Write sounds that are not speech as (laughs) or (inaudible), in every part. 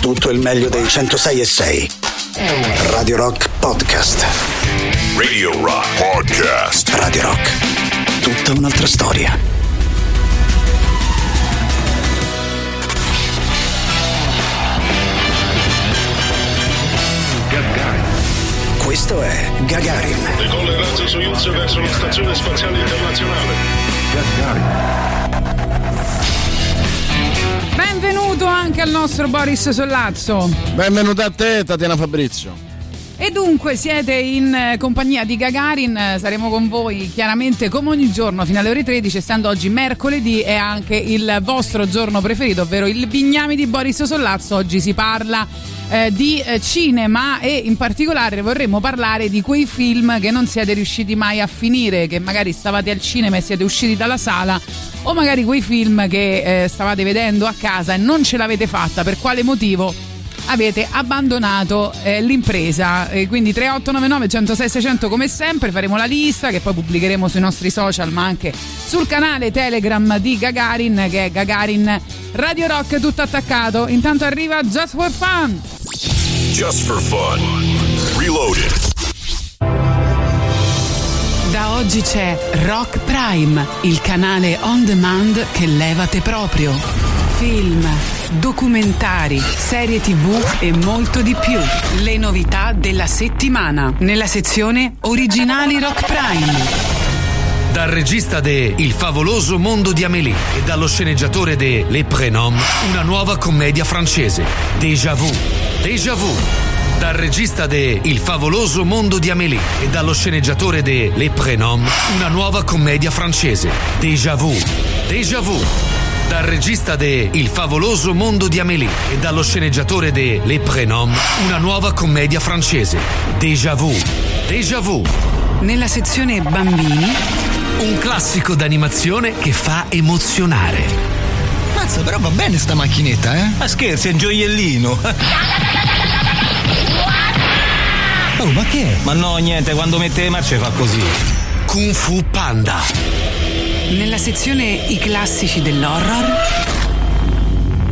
tutto il meglio dei 106 e 6. Radio Rock Podcast. Radio Rock Podcast. Radio Rock. Tutta un'altra storia. Questo è Gagarin. Decolle razzo Soyuz verso la stazione spaziale internazionale. Benvenuto anche al nostro Boris Sollazzo. Benvenuta a te, Tatiana Fabrizio. E dunque siete in eh, compagnia di Gagarin, eh, saremo con voi chiaramente come ogni giorno fino alle ore 13, essendo oggi mercoledì e anche il vostro giorno preferito, ovvero il Bignami di Boris Sollazzo. Oggi si parla eh, di eh, cinema e in particolare vorremmo parlare di quei film che non siete riusciti mai a finire, che magari stavate al cinema e siete usciti dalla sala o magari quei film che eh, stavate vedendo a casa e non ce l'avete fatta, per quale motivo? avete abbandonato eh, l'impresa. Eh, quindi 3899 106 600 come sempre, faremo la lista che poi pubblicheremo sui nostri social ma anche sul canale Telegram di Gagarin che è Gagarin Radio Rock tutto attaccato. Intanto arriva Just for Fun. Just for fun. Reloaded. Da oggi c'è Rock Prime, il canale on demand che levate proprio. Film, documentari, serie tv e molto di più. Le novità della settimana nella sezione Originali Rock Prime. Dal regista de Il favoloso mondo di Amélie e dallo sceneggiatore de Les Prénoms, una nuova commedia francese, Déjà Vu. Déjà Vu. Dal regista de Il favoloso mondo di Amélie e dallo sceneggiatore de Les Prénoms, una nuova commedia francese, Déjà Vu. Déjà Vu. Dal regista de Il favoloso mondo di Amélie e dallo sceneggiatore de Les Prénoms, una nuova commedia francese, Déjà Vu. Déjà Vu. Nella sezione Bambini, Un classico d'animazione che fa emozionare. Mazza, però va bene sta macchinetta, eh? Ma scherzi, è un gioiellino. (laughs) Oh, ma che è? Ma no, niente, quando mette le marce fa così. Kung Fu Panda. nella sezione I classici dell'horror,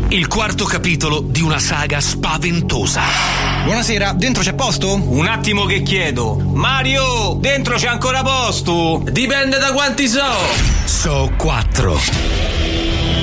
Il quarto capitolo di una saga spaventosa. Buonasera, dentro c'è posto? Un attimo che chiedo. Mario, dentro c'è ancora posto? Dipende da quanti so. So 4.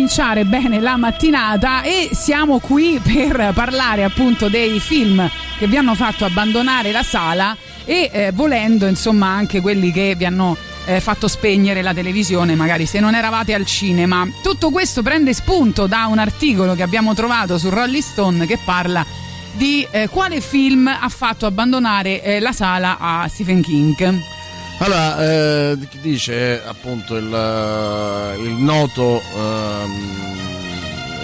Cominciare bene la mattinata e siamo qui per parlare appunto dei film che vi hanno fatto abbandonare la sala e eh, volendo insomma anche quelli che vi hanno eh, fatto spegnere la televisione magari se non eravate al cinema. Tutto questo prende spunto da un articolo che abbiamo trovato su Rolling Stone che parla di eh, quale film ha fatto abbandonare eh, la sala a Stephen King. Allora, eh, dice appunto il, eh, il noto. Ehm,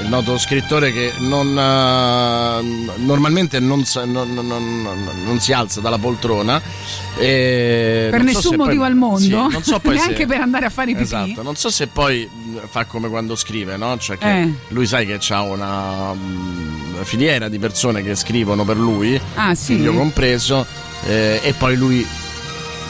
il noto scrittore che non, uh, normalmente non, non, non, si alza dalla poltrona. per nessun so motivo poi, al mondo, sì, non so (laughs) neanche se, per andare a fare i pipì. Esatto, non so se poi fa come quando scrive, no? Cioè che eh. lui sai che ha una filiera di persone che scrivono per lui, ah, sì? figlio compreso, eh, e poi lui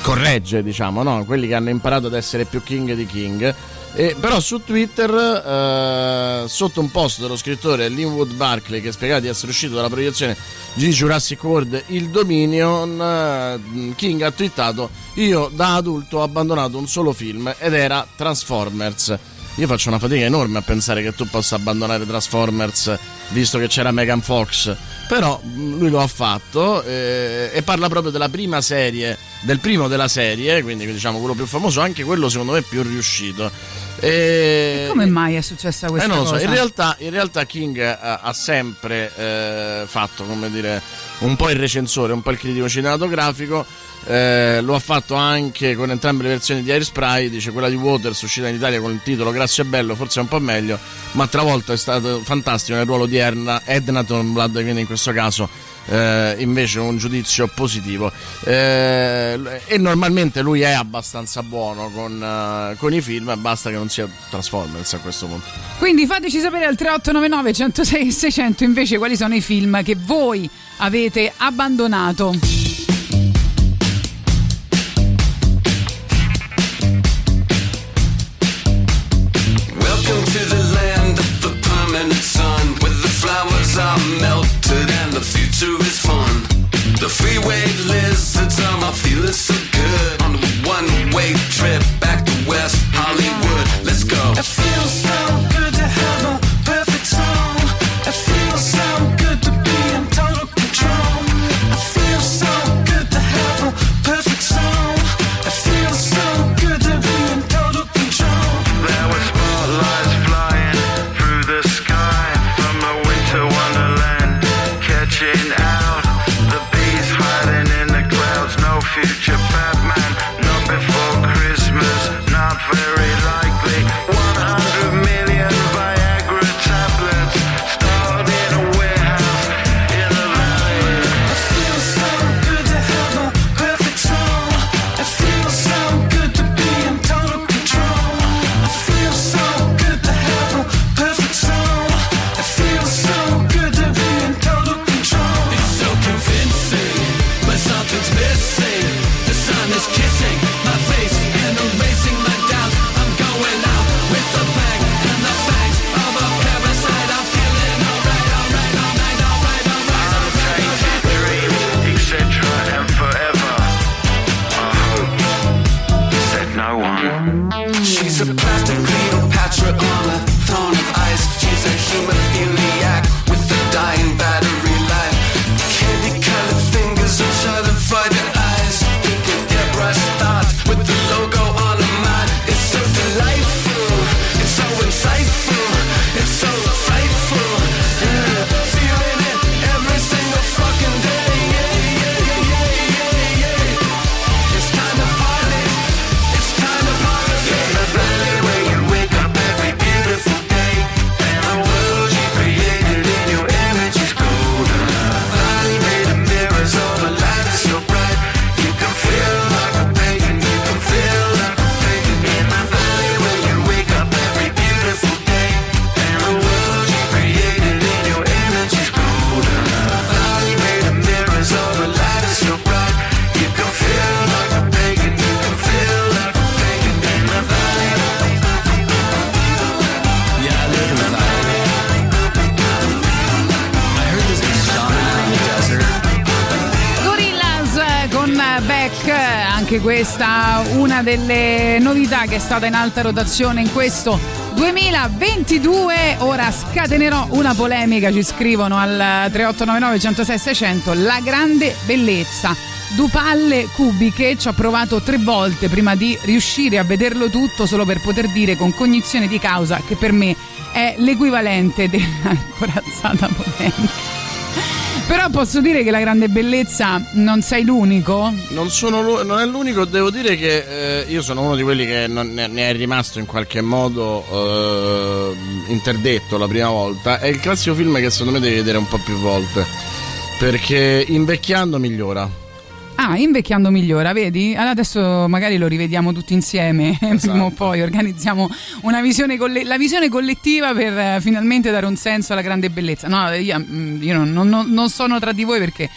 corregge, diciamo, no? quelli che hanno imparato ad essere più king di king. Eh, però su Twitter, eh, sotto un post dello scrittore Linwood Barkley che spiegava di essere uscito dalla proiezione di Jurassic World Il Dominion, eh, King ha twittato: Io da adulto ho abbandonato un solo film ed era Transformers. Io faccio una fatica enorme a pensare che tu possa abbandonare Transformers visto che c'era Megan Fox. Però mm, lui lo ha fatto eh, e parla proprio della prima serie, del primo della serie, quindi diciamo quello più famoso, anche quello secondo me più riuscito. E, e come mai è successa questa eh, non lo cosa? So. In, realtà, in realtà King ha, ha sempre eh, fatto, come dire, un po' il recensore, un po' il critico cinematografico eh, lo ha fatto anche con entrambe le versioni di Airspray, dice quella di Waters uscita in Italia con il titolo Grazie e Bello, forse è un po' meglio, ma travolta è stato fantastico nel ruolo di Erna, Edna Thornblad, quindi in questo caso eh, invece un giudizio positivo. Eh, e normalmente lui è abbastanza buono con, uh, con, i film, basta che non sia Transformers a questo punto. Quindi fateci sapere al 3899 106 600 invece quali sono i film che voi avete abbandonato. And the che è stata in alta rotazione in questo 2022, ora scatenerò una polemica, ci scrivono al 3899 106 600, la grande bellezza. Dupalle cubiche ci ho provato tre volte prima di riuscire a vederlo tutto solo per poter dire con cognizione di causa che per me è l'equivalente della (laughs) corazzata polemica. Però posso dire che la grande bellezza non sei l'unico? Non, sono non è l'unico, devo dire che eh, io sono uno di quelli che non- ne è rimasto in qualche modo eh, interdetto la prima volta. È il classico film che secondo me devi vedere un po' più volte. Perché invecchiando migliora. Ah, invecchiando migliora, vedi? Allora adesso magari lo rivediamo tutti insieme, (laughs) prima o poi organizziamo una visione colle- la visione collettiva per eh, finalmente dare un senso alla grande bellezza. No, io, mm, io non, non- non sono tra di voi perché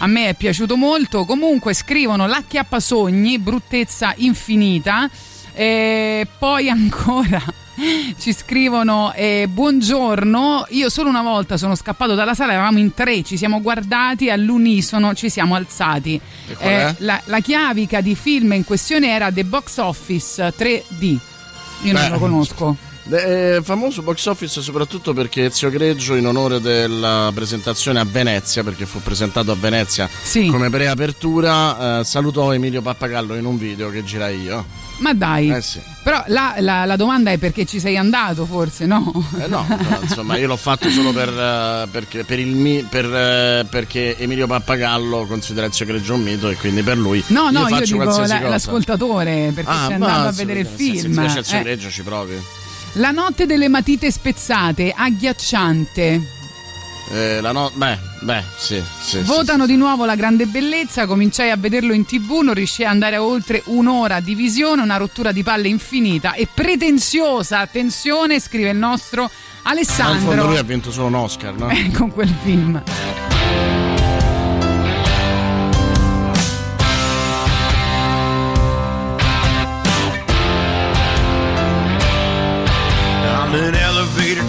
a me è piaciuto molto. Comunque scrivono l'acchiappasogni, bruttezza infinita. E poi (laughs) ancora (laughs) ci scrivono eh, buongiorno. Io solo una volta sono scappato dalla sala eravamo in tre ci siamo guardati all'unisono ci siamo alzati. È? la, la chiavica di film in questione era The Box Office 3D io non Beh, lo conosco È famoso box office soprattutto perché Ezio Greggio in onore della presentazione a Venezia, perché fu presentato a Venezia come preapertura, eh, salutò Emilio Pappagallo in un video che girai io. ma dai Eh sì. però la, la- la domanda è perché ci sei andato forse no? Eh no, però, insomma, io l'ho fatto solo per, eh, perché, per il mi- per, eh, perché Emilio Pappagallo considera Ezio Greggio un mito e quindi per lui No, no, io, faccio dico la- l'ascoltatore perché Ah, sei andato a vedere il se- se film. ti piace Ezio Eh. Greggio ci provi. La notte delle matite spezzate, agghiacciante. Eh, la no- beh, beh, sì, sì, sì, Votano di nuovo la grande bellezza, cominciai a vederlo in tv, non riuscii ad andare a oltre un'ora di visione, una rottura di palle infinita e pretenziosa, attenzione, scrive il nostro Ma in fondo Alessandro lui ha vinto solo un Oscar, no? eh, con quel film.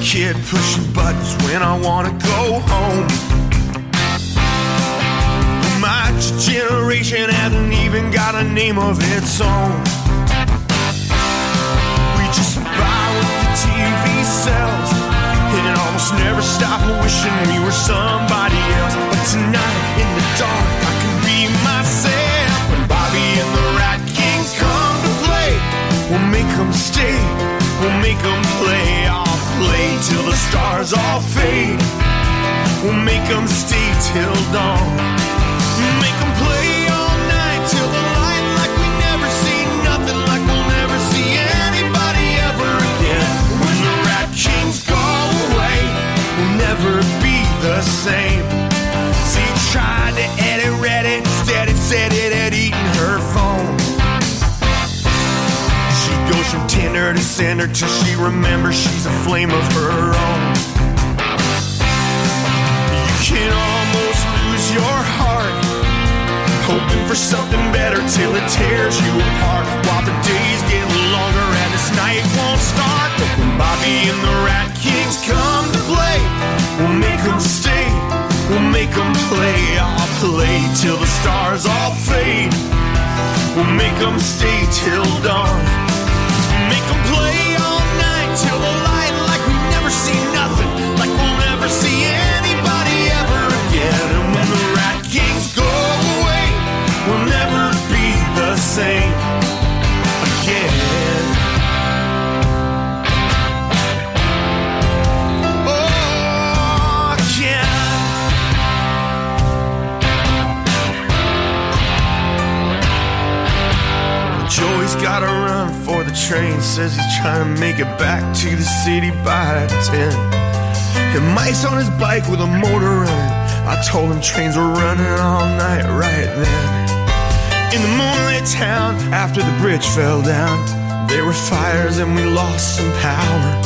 Kid pushing buttons when I wanna go home. My generation hasn't even got a name of its own. We just buy what the TV sells and almost never stop wishing we were somebody else. But tonight in the dark, I can be myself. When Bobby and the Rat Kings come to play, we'll make them stay. We'll make them play. Play till the stars all fade. We'll make them stay till dawn. Make them play all night till the light like we never see nothing like we'll never see anybody ever again. When the Rat Kings go away, we'll never be the same. See, tried to edit Reddit, instead it said it had eaten her phone. She goes from Tinder to Cinder till she remembers she's a flame of her own. You can almost lose your heart, hoping for something better till it tears you apart. While the days get longer and this night won't start. But when Bobby and the Rat Kings come to play, we'll make them stay, we'll make them play. I'll play till the stars all fade. We'll make them stay till dawn. Make them play all night till the light gotta run for the train. Says he's trying to make it back to the city by 10. And Mike's on his bike with a motor running. I told him trains were running all night right then. In the moonlit town, after the bridge fell down, there were fires and we lost some power.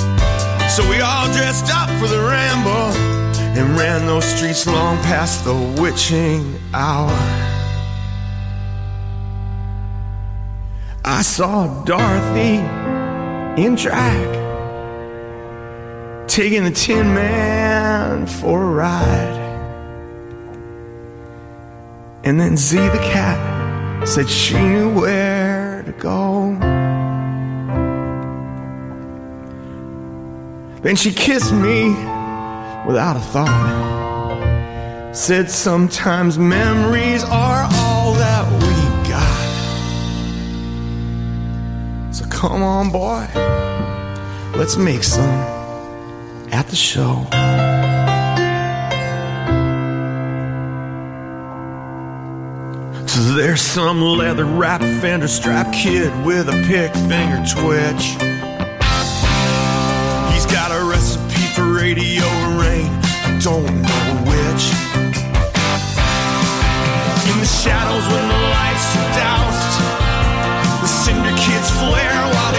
So we all dressed up for the ramble and ran those streets long past the witching hour. I saw Dorothy in drag, taking the Tin Man for a ride. And then Z the cat said she knew where to go. Then she kissed me without a thought. Said sometimes memories are all come on, boy, let's make some at the show. So there's some leather wrapped fender strap kid with a pick finger twitch. He's got a recipe for radio rain. I don't know which. In the shadows when the lights are doused,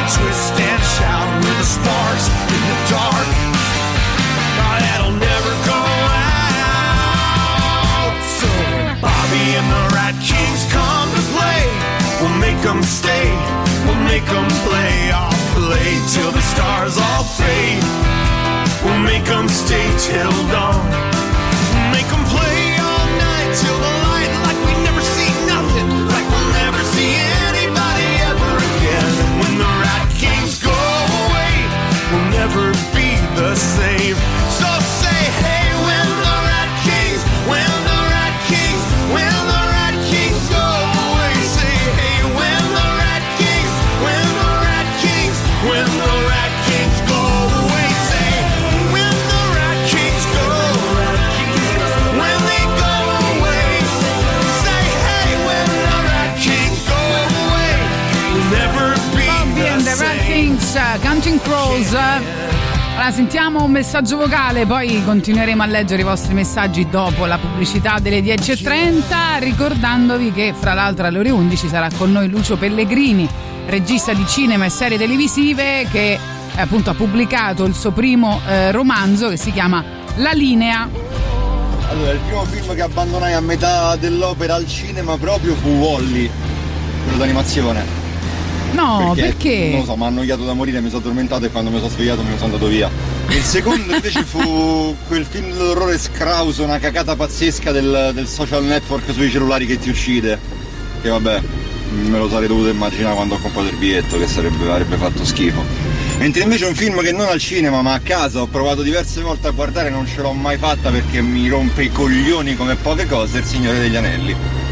twist and shout with the sparks in the dark. Oh, that'll never go out. So Bobby and the Rat Kings come to play, we'll make them stay, we'll make them play. I'll play till the stars all fade. We'll make them stay till dawn. Make them play all night till the light, like save Allora, sentiamo un messaggio vocale, poi continueremo a leggere i vostri messaggi dopo la pubblicità delle 10.30, ricordandovi che fra l'altro alle ore 11 sarà con noi Lucio Pellegrini, regista di cinema e serie televisive che eh, appunto ha pubblicato il suo primo eh, romanzo che si chiama La linea. Allora, il primo film che abbandonai a metà dell'opera al cinema proprio fu Wally, quello d'animazione. No, perché? Non lo so, mi ha annoiato da morire, mi sono addormentato e quando mi sono svegliato me ne sono andato via. Il secondo invece fu quel film dell'orrore scrauso, una cagata pazzesca del, del social network sui cellulari che ti uccide. Che vabbè, me lo sarei dovuto immaginare quando ho comprato il biglietto, che sarebbe, avrebbe fatto schifo. Mentre invece un film che non al cinema ma a casa ho provato diverse volte a guardare e non ce l'ho mai fatta perché mi rompe i coglioni come poche cose, Il Signore degli Anelli.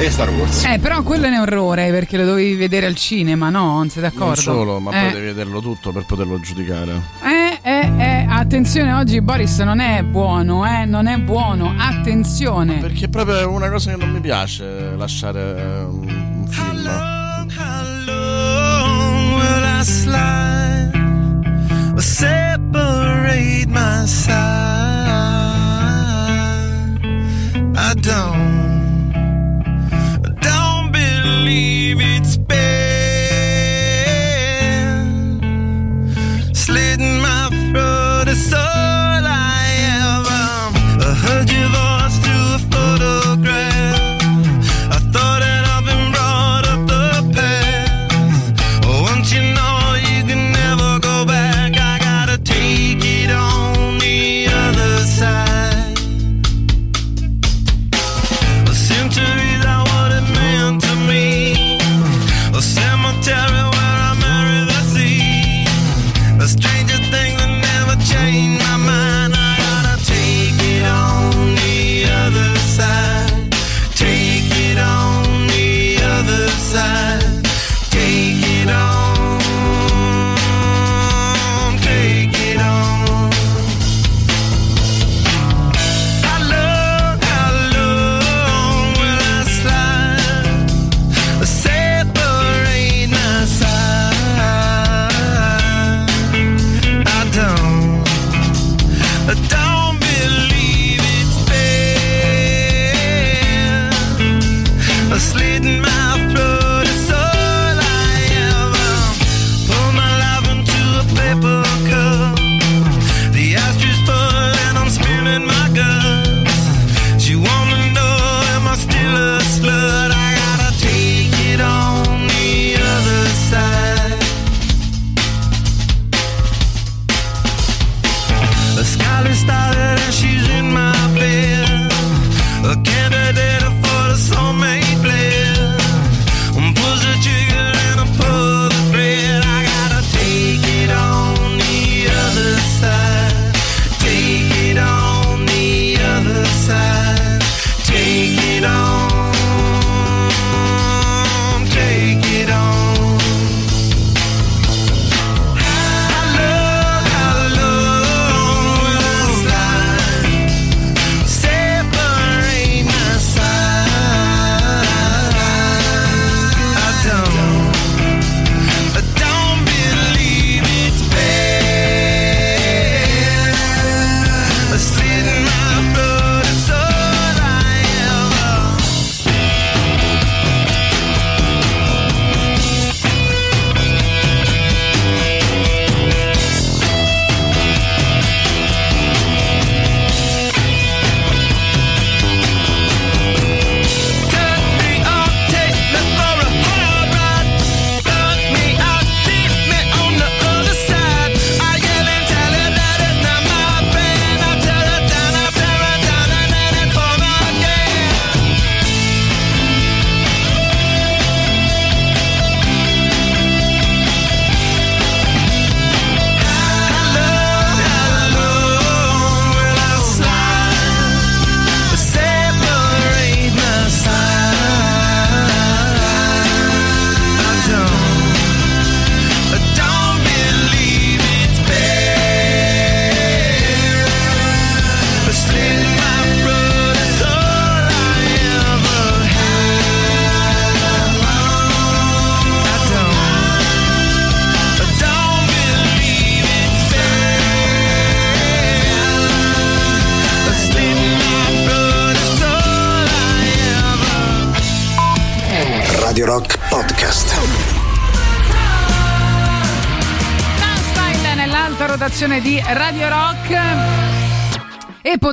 E Star Wars. Eh, però quello è un errore perché lo dovevi vedere al cinema, no? Non sei d'accordo? Non solo, ma eh. poi devi vederlo tutto per poterlo giudicare. Eh, eh, eh, attenzione, oggi Boris non è buono, eh, non è buono, attenzione. Perché è proprio una cosa che non mi piace lasciare eh, un film. will I slide or separate my side? I don't, believe it's been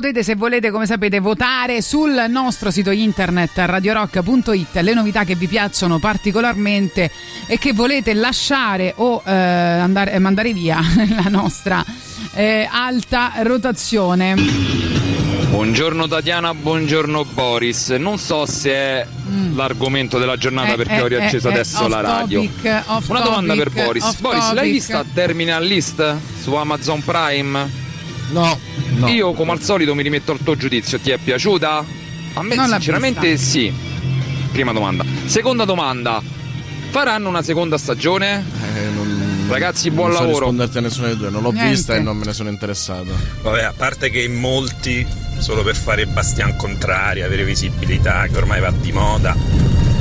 potete, se volete, come sapete, votare sul nostro sito internet radiorock.it le novità che vi piacciono particolarmente e che volete lasciare o eh, andare, mandare via (laughs) nella nostra eh, alta rotazione. Buongiorno Tatiana, buongiorno Boris. Non so se è l'argomento della giornata Eh, perché eh, ho riacceso eh, adesso eh, la off radio. topic, Una domanda topic, per Boris. Boris, l'hai topic. vista Terminal List su Amazon Prime? No, Io come al solito mi rimetto al tuo giudizio, ti è piaciuta? A me Non sinceramente sì. Prima domanda. Seconda domanda. Faranno una seconda stagione? Ragazzi, buon non so lavoro. risponderti a nessuno dei due, non l'ho Niente. vista e non me ne sono interessato. Vabbè, a parte che in molti, solo per fare bastian contrario, avere visibilità, che ormai va di moda,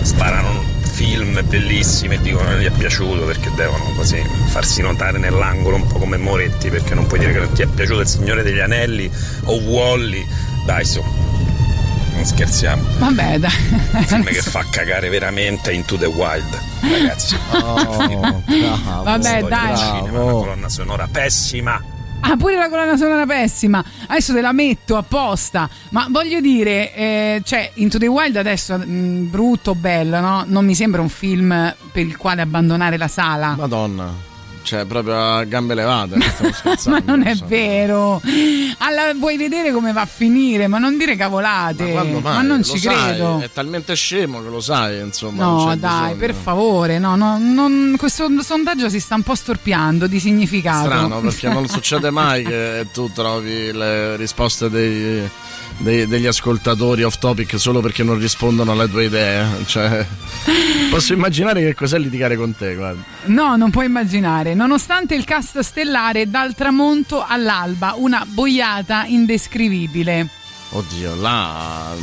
sparano film bellissimi e dicono che gli è piaciuto perché devono così farsi notare nell'angolo un po' come Moretti perché non puoi dire che non ti è piaciuto il Signore degli Anelli o Wally. Dai su, non scherziamo. Vabbè, dai. Un film che fa cagare veramente Into the Wild, ragazzi. Oh, Vabbè, Storia dai. cinema, una colonna sonora pessima. Ah, pure la colonna sonora pessima. Adesso te la metto apposta. Ma voglio dire, eh, cioè, Into the Wild adesso, mh, brutto, bello, no? Non mi sembra un film per il quale abbandonare la sala. Madonna. Cioè, proprio a gambe levate. (laughs) Ma non è so. vero. Alla- vuoi vedere come va a finire, ma non dire cavolate. Quando mai? Ma non ci sai, credo. È talmente scemo che lo sai, insomma. No, dai, bisogno. per favore, no, no, non- questo sondaggio si sta un po' storpiando di significato. Strano perché non (laughs) succede mai che tu trovi le risposte dei- dei- degli ascoltatori off topic solo perché non rispondono alle tue idee. Cioè, (laughs) posso immaginare che cos'è litigare con te, guarda. No, non puoi immaginare. Nonostante il cast stellare dal tramonto all'alba, una boiata indescrivibile. Oddio, là.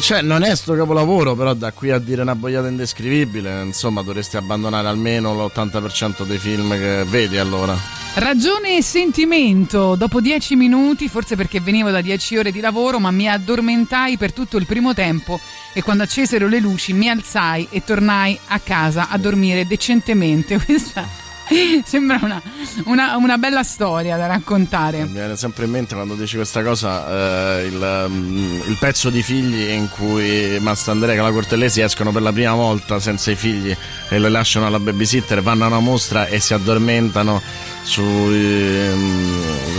Cioè, non è sto capolavoro, però da qui a dire una boiata indescrivibile, insomma, dovresti abbandonare almeno l'80% dei film che vedi allora. Ragione e sentimento. Dopo dieci minuti, forse perché venivo da dieci ore di lavoro, ma mi addormentai per tutto il primo tempo e quando accesero le luci mi alzai e tornai a casa a dormire decentemente. (laughs) Questa (laughs) sembra una, una- una bella storia da raccontare. Mi viene sempre in mente quando dici questa cosa eh, il, mm, il pezzo di figli in cui Mastandrea e la Cortellesi escono per la prima volta senza i figli e le lasciano alla babysitter, vanno a una mostra e si addormentano su,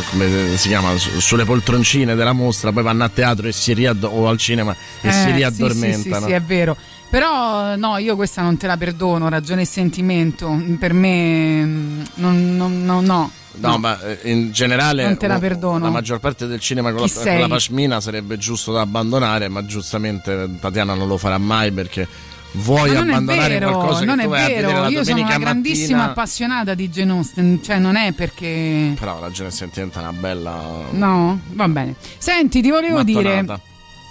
come si chiama, Su- sulle poltroncine della mostra, poi vanno a teatro e si riadd- o al cinema e Eh, si riaddormentano. Sì, sì, sì, è vero. Però no, io questa non te la perdono, ragione e sentimento. Per me mm, non, non- no, no. No, ma eh, in generale Non te la perdono. La maggior parte del cinema con Chi la, con la pashmina sarebbe giusto da abbandonare, ma giustamente Tatiana non lo farà mai perché vuoi abbandonare vero, qualcosa non che è vero. Io sono una grandissima mattina. appassionata di Jane Austen, cioè non è perché. Però la Gene Sentimento è una bella No, va bene. Senti, ti volevo dire.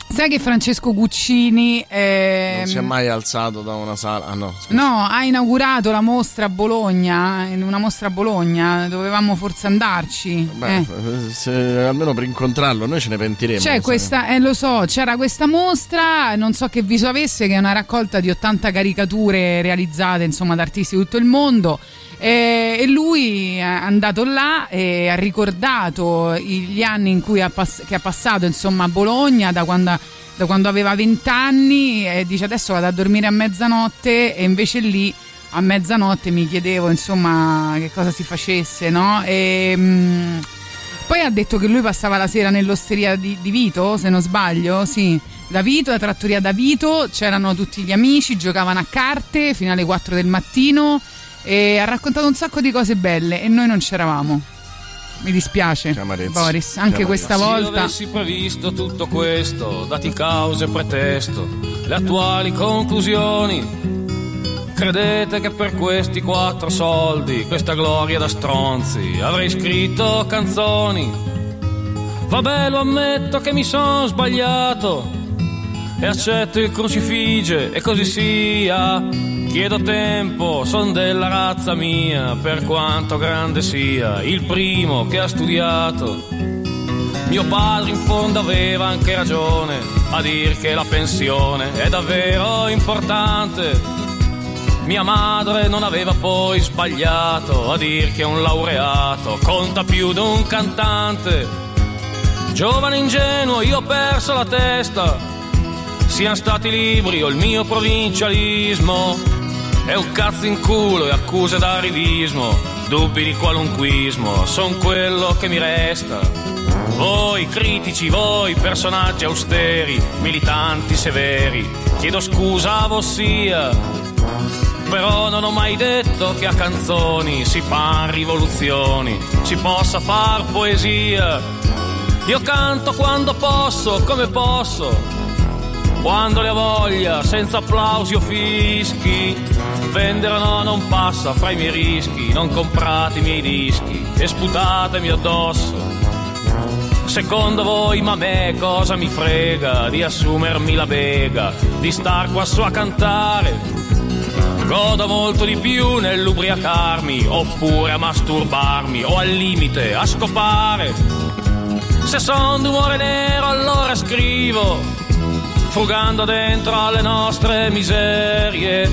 Sai che Francesco Guccini ehm, Non si è mai alzato da una sala. Ah no, scusa. No, ha inaugurato la mostra a Bologna, in una mostra a Bologna, dovevamo forse andarci. Beh, eh. se- almeno per incontrarlo noi ce ne pentiremo. C'è sai. questa, eh, lo so, c'era questa mostra, non so che viso avesse, che è una raccolta di 80 caricature realizzate insomma da artisti di tutto il mondo. E e lui è andato là e ha ricordato gli anni ha pass- che ha passato insomma a Bologna da quando, da quando aveva 20 anni e dice adesso vado a dormire a mezzanotte e invece lì a mezzanotte mi chiedevo insomma che cosa si facesse no? e, mm, poi ha detto che lui passava la sera nell'osteria di, di Vito, se non sbaglio, sì. Da Vito, la trattoria da Vito, c'erano tutti gli amici, giocavano a carte fino alle 4 del mattino e ha raccontato un sacco di cose belle e noi non c'eravamo. Mi dispiace, Boris, anche questa Se volta. avessi previsto tutto questo, dati cause e pretesto, le attuali conclusioni. Credete che per questi quattro soldi, questa gloria da stronzi, avrei scritto canzoni? Vabbè, lo ammetto che mi sono sbagliato e accetto il crucifige e così sia. Chiedo tempo, son della razza mia, per quanto grande sia, il primo che ha studiato. Mio padre in fondo aveva anche ragione a dir che la pensione è davvero importante. Mia madre non aveva poi sbagliato a dir che un laureato conta più di un cantante. Giovane ingenuo, io ho perso la testa. Siano stati libri o il mio provincialismo. È un cazzo in culo e accuse d'arrivismo. Dubbi di qualunquismo, son quello che mi resta. Voi critici, voi personaggi austeri, militanti severi, chiedo scusa a vossia. Però non ho mai detto che a canzoni si fan rivoluzioni, si possa far poesia. Io canto quando posso, come posso, quando le ho voglia, senza applausi o fischi. Vendere no, non passa fra i miei rischi, non comprate i miei dischi e sputatemi addosso. Secondo voi, ma a me cosa mi frega di assumermi la bega, di star qua su a cantare? Godo molto di più nell'ubriacarmi, oppure a masturbarmi, o al limite a scopare. Se son d'umore nero allora scrivo, frugando dentro alle nostre miserie.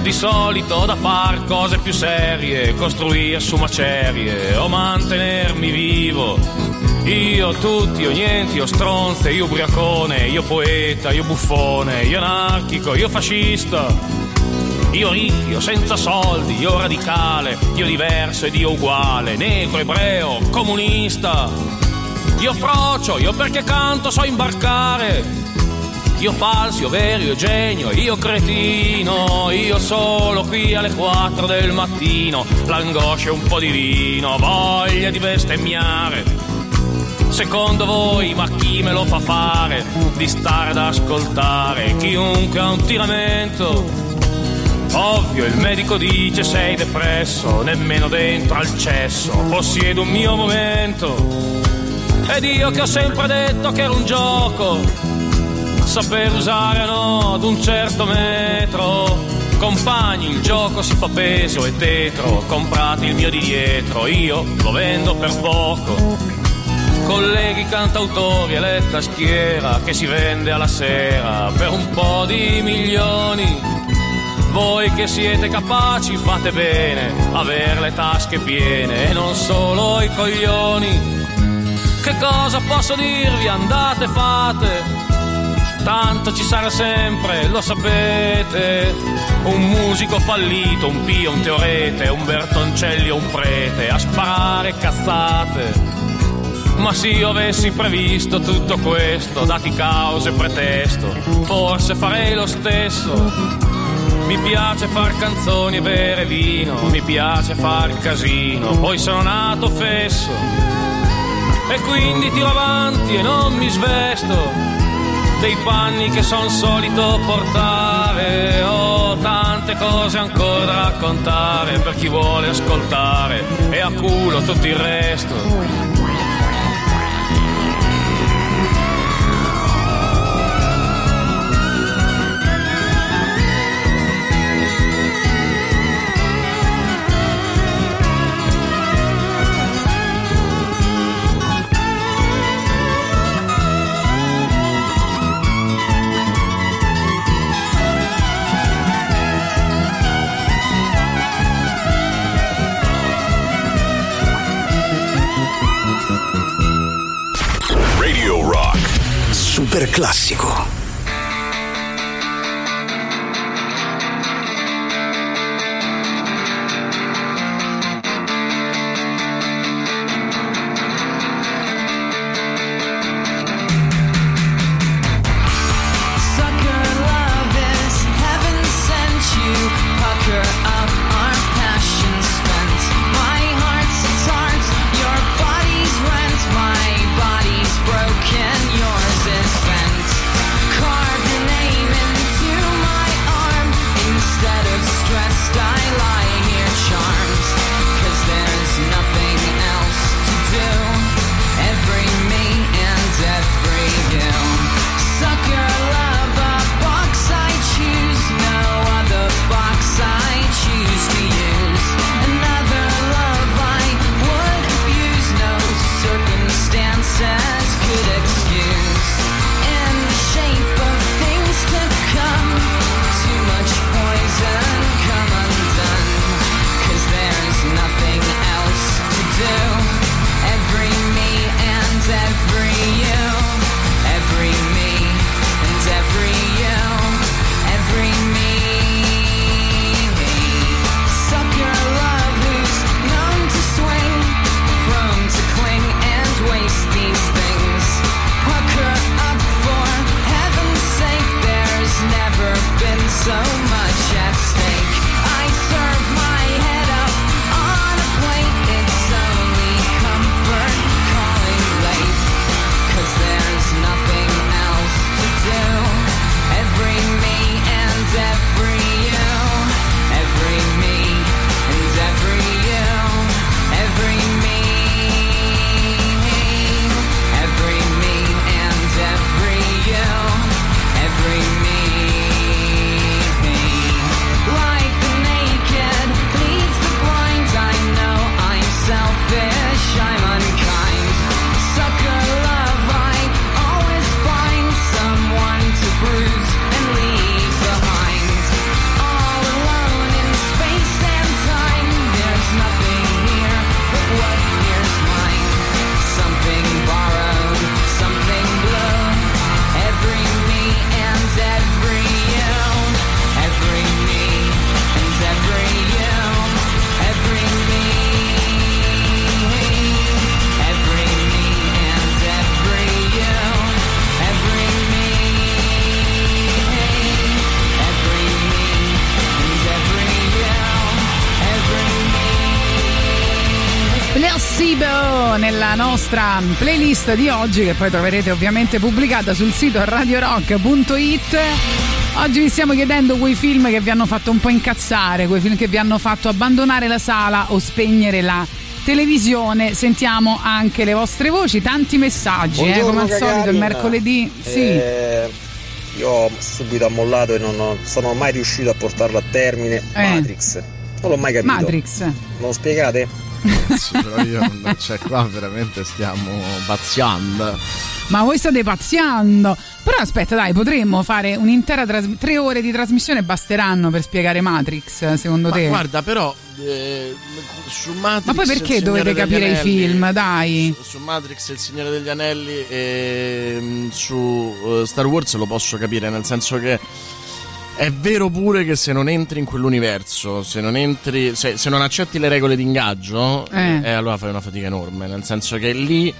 Di solito da far cose più serie, costruire su macerie o mantenermi vivo. Io tutti o niente, io stronze, io ubriacone, io poeta, io buffone, io anarchico, io fascista. Io ricchio, senza soldi, io radicale, io diverso ed io uguale, negro, ebreo, comunista. Io frocio, io perché canto so imbarcare. Io falso, io vero, io genio, io cretino, io solo qui alle 4 del mattino, l'angoscia e un po' di vino, voglia di bestemmiare. Secondo voi, ma chi me lo fa fare di stare ad ascoltare chiunque ha un tiramento? Ovvio, il medico dice sei depresso, nemmeno dentro al cesso, possiedo un mio momento. Ed io che ho sempre detto che era un gioco, saper usare no ad un certo metro. Compagni, il gioco si fa peso e tetro, comprate il mio di dietro, io lo vendo per poco. Colleghi cantautori e letta schiera che si vende alla sera per un po' di milioni. Voi che siete capaci fate bene, aver le tasche piene e non solo i coglioni. Che cosa posso dirvi? Andate, fate. Tanto ci sarà sempre, lo sapete. Un musico fallito, un pio, un teorete, un Bertoncelli o un prete a sparare cazzate. Ma se io avessi previsto tutto questo, dati cause e pretesto, forse farei lo stesso. Mi piace far canzoni e bere vino, mi piace far casino, poi sono nato fesso. E quindi tiro avanti e non mi svesto dei panni che son solito portare. Ho tante cose ancora da raccontare per chi vuole ascoltare e a culo tutto il resto. Super classico. Nostra playlist di oggi che poi troverete ovviamente pubblicata sul sito radiorock.it. Oggi vi stiamo chiedendo quei film che vi hanno fatto un po' incazzare, quei film che vi hanno fatto abbandonare la sala o spegnere la televisione. Sentiamo anche le vostre voci, tanti messaggi, eh, come al solito il mercoledì. Sì. Eh, io ho subito ammollato e non ho- sono mai riuscito a portarlo a termine. Matrix. Non l'ho mai capito. Eh. Matrix. Me lo spiegate? Sì, però io non cioè qua veramente stiamo pazziando. Ma voi state pazziando. Però aspetta, dai, potremmo fare un'intera trasmissione. Tre ore di trasmissione basteranno per spiegare Matrix, secondo Ma te? guarda, però eh, su Matrix Ma poi perché dovete capire i Anelli- film? Dai. Su, su Matrix il Signore degli Anelli e mm, su eh, Star Wars lo posso capire, nel senso che è vero pure che se non entri in quell'universo, se non entri, se, se non accetti le regole di ingaggio, Eh. eh, allora fai una fatica enorme, nel senso che lì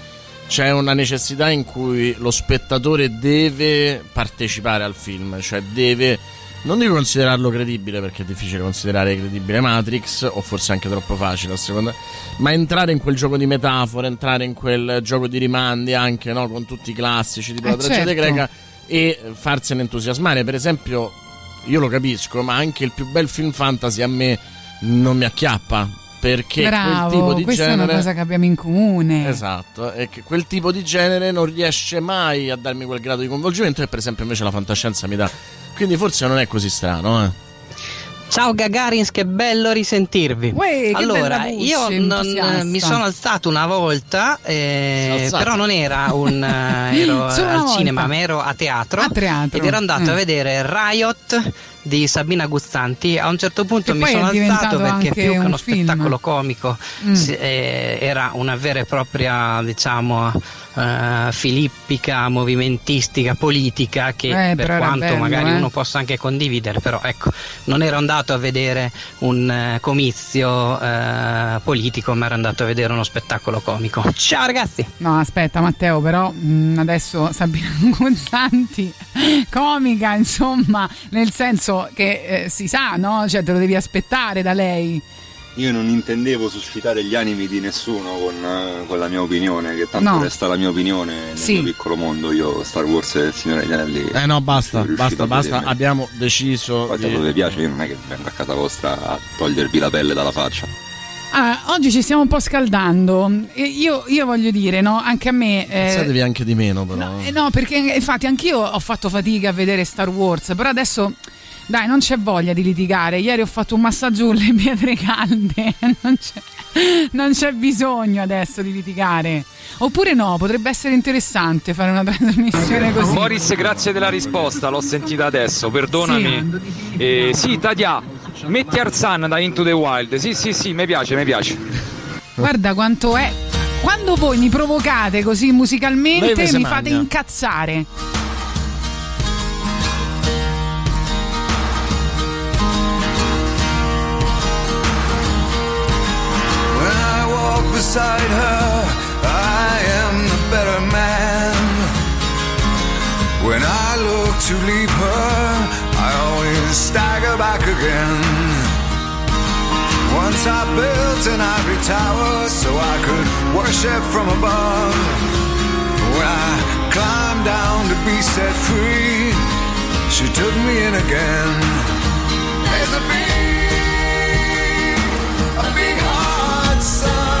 c'è una necessità in cui lo spettatore deve partecipare al film, cioè deve non dico considerarlo credibile perché è difficile considerare credibile Matrix o forse anche troppo facile a seconda ma entrare in quel gioco di metafore entrare in quel gioco di rimandi anche no, con tutti i classici tipo Eh, la tragedia certo. greca e farsene entusiasmare per esempio io lo capisco ma anche il più bel film fantasy a me non mi acchiappa perché Bravo, quel tipo di questa è genere una cosa che abbiamo in comune. Esatto, e che quel tipo di genere non riesce mai a darmi quel grado di coinvolgimento che per esempio invece la fantascienza mi dà. Quindi forse non è così strano, eh. Ciao Gagarins, che bello risentirvi. Uè, che allora, bella voce, io non- mi sono alzato una volta, eh, però non era un eh, ero (laughs) al volta. cinema, ma ero a teatro, A teatro, ed ero andato eh. a vedere Riot di Sabina Guzzanti. A un certo punto Che mi sono alzato perché più che un uno film. spettacolo comico Mm. si- eh, era una vera e propria, diciamo, eh, filippica, movimentistica, politica che Eh, per quanto bello, magari eh. uno possa anche condividere, però ecco, non ero andato a vedere un eh, comizio eh, politico, ma ero andato a vedere uno spettacolo comico. Ciao ragazzi! No, aspetta Matteo, però mh, adesso Sabina (laughs) Gonzanti, comica, insomma, nel senso che eh, si sa, no? Cioè te lo devi aspettare da lei. Io non intendevo suscitare gli animi di nessuno con, eh, con la mia opinione, che tanto No. resta la mia opinione nel Sì. mio piccolo mondo. Io Star Wars e il Signore degli Anelli. Eh no, basta, basta, basta. vedermi. Abbiamo deciso. Se di- non vi piace, io non è che vengo a casa vostra a togliervi la pelle dalla faccia. Ah, oggi ci stiamo un po' scaldando. E Io, io voglio dire, no? Anche a me. eh, Pensatevi anche di meno, però. eh, no, perché infatti anch'io ho fatto fatica a vedere Star Wars, però adesso. Dai, non c'è voglia di litigare. Ieri ho fatto un massaggio con le pietre calde. (laughs) Non c'è, non c'è bisogno adesso di litigare. Oppure no, potrebbe essere interessante fare una trasmissione così. Boris, grazie della risposta, l'ho sentita adesso, perdonami. Eh, sì, Tadia, metti Arzan da Into the Wild. Sì, sì, sì, mi piace, mi piace. Guarda quanto è. Quando voi mi provocate così musicalmente, mi fate incazzare. Beside her, I am the better man. When I look to leave her, I always stagger back again. Once I built an ivory tower so I could worship from above. When I climbed down to be set free, she took me in again. There's a big, a big heart, son,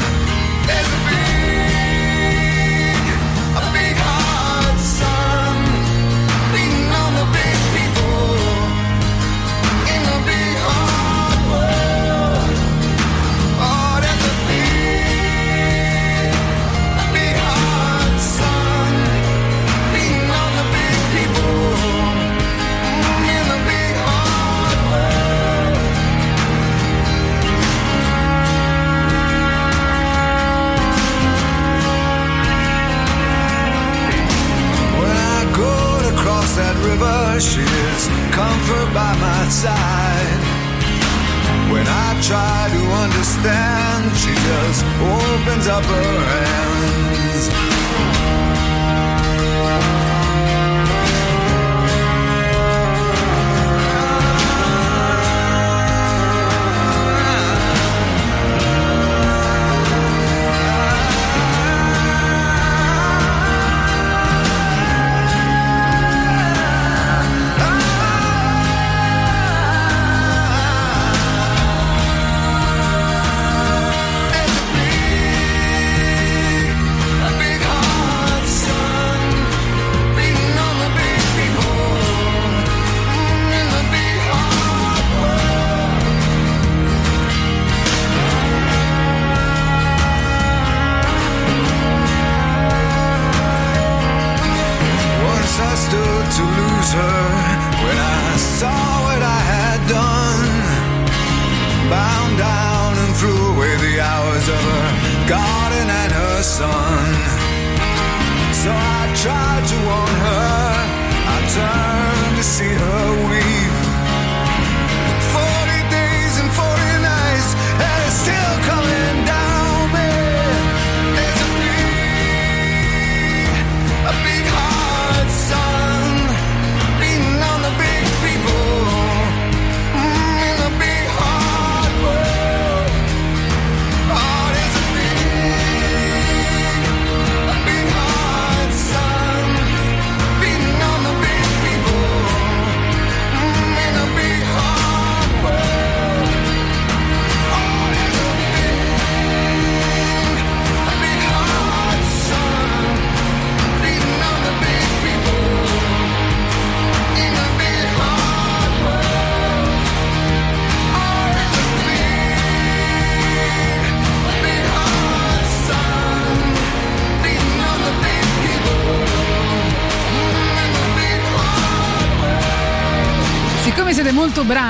She is comfort by my side. When I try to understand, she just opens up her hands.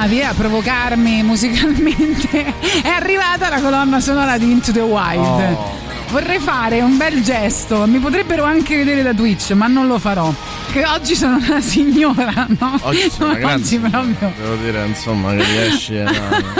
Bravi eh, a provocarmi musicalmente, (laughs) è arrivata la colonna sonora di Into the Wild. Oh. Vorrei fare un bel gesto, mi potrebbero anche vedere da Twitch, ma non lo farò. Che oggi sono una signora, no? Oggi sono una (laughs) grande Oggi proprio. Devo dire, insomma, che riesci a,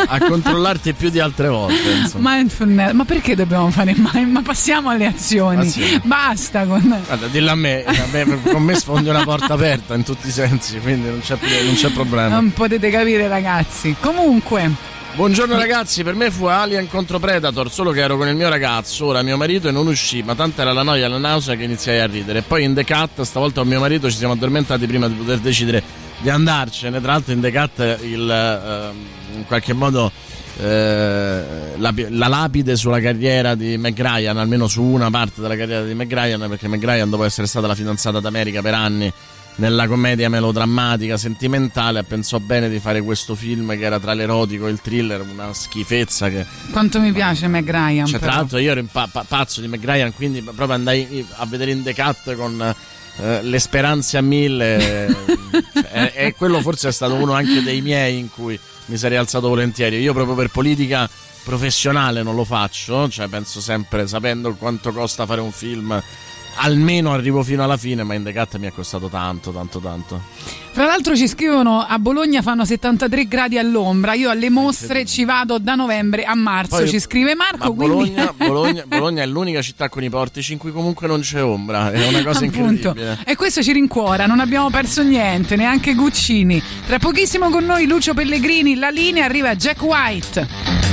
a controllarti più di altre volte. Insomma. Mindfulness, ma perché dobbiamo fare mai? Ma passiamo alle azioni. Sì. Basta con. Guarda, dillo a me, a me- con me sfondi una porta aperta in tutti i sensi, quindi non c'è, non c'è problema. Non potete capire, ragazzi. Comunque, Buongiorno ragazzi, per me fu Alien contro Predator, solo che ero con il mio ragazzo, ora mio marito e non uscì, ma tanta era la noia e la nausea che iniziai a ridere. Poi in The Cat, stavolta con mio marito ci siamo addormentati prima di poter decidere di andarcene. Tra l'altro in The Cat il, ehm, in qualche modo eh, la, la lapide sulla carriera di McRyan, almeno su una parte della carriera di McRyan, perché McRyan dopo essere stata la fidanzata d'America per anni nella commedia melodrammatica sentimentale pensò bene di fare questo film che era tra l'erotico e il thriller una schifezza che quanto mi piace Meg Ryan. cioè, tra l'altro io ero pa- pa- pazzo di McRyan quindi proprio andai a vedere in The Cut con eh, le speranze a mille (laughs) Cioè, e, e quello forse è stato uno anche dei miei in cui mi sarei alzato volentieri io proprio per politica professionale non lo faccio cioè penso sempre sapendo quanto costa fare un film almeno arrivo fino alla fine ma in The Cut mi è costato tanto tanto tanto Fra l'altro ci scrivono a Bologna fanno 73 gradi all'ombra. Io alle mostre ci vado da novembre a marzo. Poi- ci scrive Marco. Ma quindi... Bologna, (laughs) Bologna- Bologna è l'unica città con i portici in cui comunque non c'è ombra, è una cosa Appunto. incredibile. E questo ci rincuora, non abbiamo perso niente, neanche Guccini. Tra pochissimo con noi Lucio Pellegrini, la linea arriva Jack White.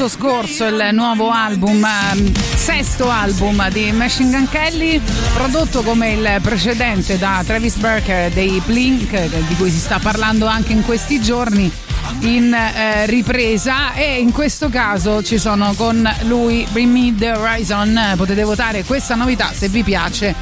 Marzo scorso il nuovo album, ehm, sesto album di Machine Gun Kelly, prodotto come il precedente da Travis Barker dei Blink, di cui si sta parlando anche in questi giorni in eh, ripresa. E in questo caso ci sono con lui Bring Me The Horizon. Potete votare questa novità se vi piace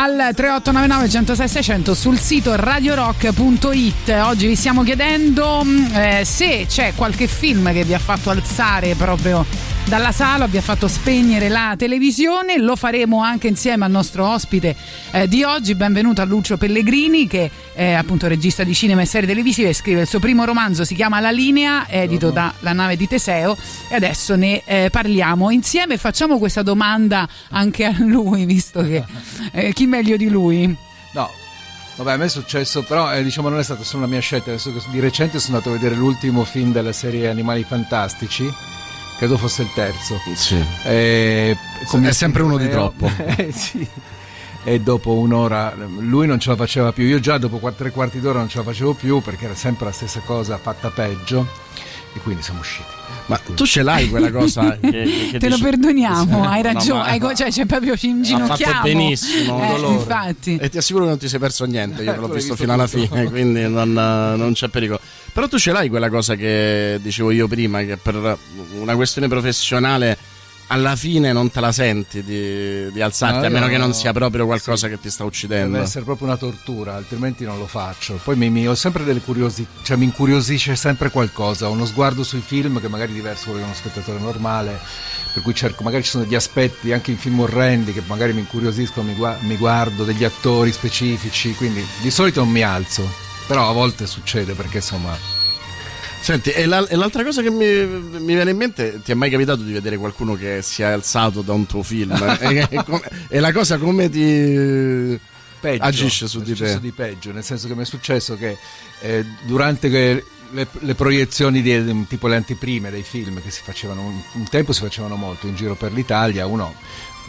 al 3899 106 600 sul sito radiorock.it. Oggi vi stiamo chiedendo mh, eh, se c'è qualche film che vi ha fatto alzare proprio dalla sala, vi ha fatto spegnere la televisione. Lo faremo anche insieme al nostro ospite eh, di oggi. Benvenuto a Lucio Pellegrini, che è appunto regista di cinema e serie televisive. Scrive il suo primo romanzo, si chiama La linea, edito da La nave di Teseo. E adesso ne eh, parliamo insieme. Facciamo questa domanda anche a lui, visto che (laughs) eh, chi meglio di lui? No, vabbè, a me è successo, però eh, diciamo non è stata solo una mia scelta, di recente sono andato a vedere l'ultimo film della serie Animali Fantastici, credo fosse il terzo. Sì. Eh, È sempre uno di troppo. (laughs) Eh, sì. E dopo un'ora lui non ce la faceva più, io già dopo quattro tre quarti d'ora non ce la facevo più perché era sempre la stessa cosa fatta peggio. E quindi siamo usciti. Ma tu ce l'hai quella cosa? (laughs) Che, che Te lo perdoniamo, hai No, ragione, ma- hai co- cioè c'è proprio ci ha benissimo Eh, infatti. e ti assicuro che non ti sei perso niente io Eh, (laughs) l'ho visto visto fino alla tutto. fine (laughs) quindi non, non c'è pericolo. Però tu ce l'hai quella cosa che dicevo io prima che per una questione professionale alla fine non te la senti di, di alzarti No, a meno io- che non sia proprio qualcosa che ti sta uccidendo. Deve essere proprio una tortura, altrimenti non lo faccio. Poi mi, mi- ho sempre delle curiosità, cioè mi incuriosisce sempre qualcosa, uno sguardo sui film che magari è diverso da quello di uno spettatore normale, per cui cerco, magari ci sono degli aspetti anche in film orrendi che magari mi incuriosiscono, mi, mi guardo degli attori specifici, quindi di solito non mi alzo, però a volte succede perché insomma... Senti, e, la- e l'altra cosa che mi, mi viene in mente, ti è mai capitato di vedere qualcuno che si è alzato da un tuo film? (laughs) e, e come- e la cosa come ti peggio, agisce su di te? di peggio, nel senso che mi è successo che eh, durante che le, le proiezioni di, tipo le anteprime dei film che si facevano un, un tempo si facevano molto in giro per l'Italia, uno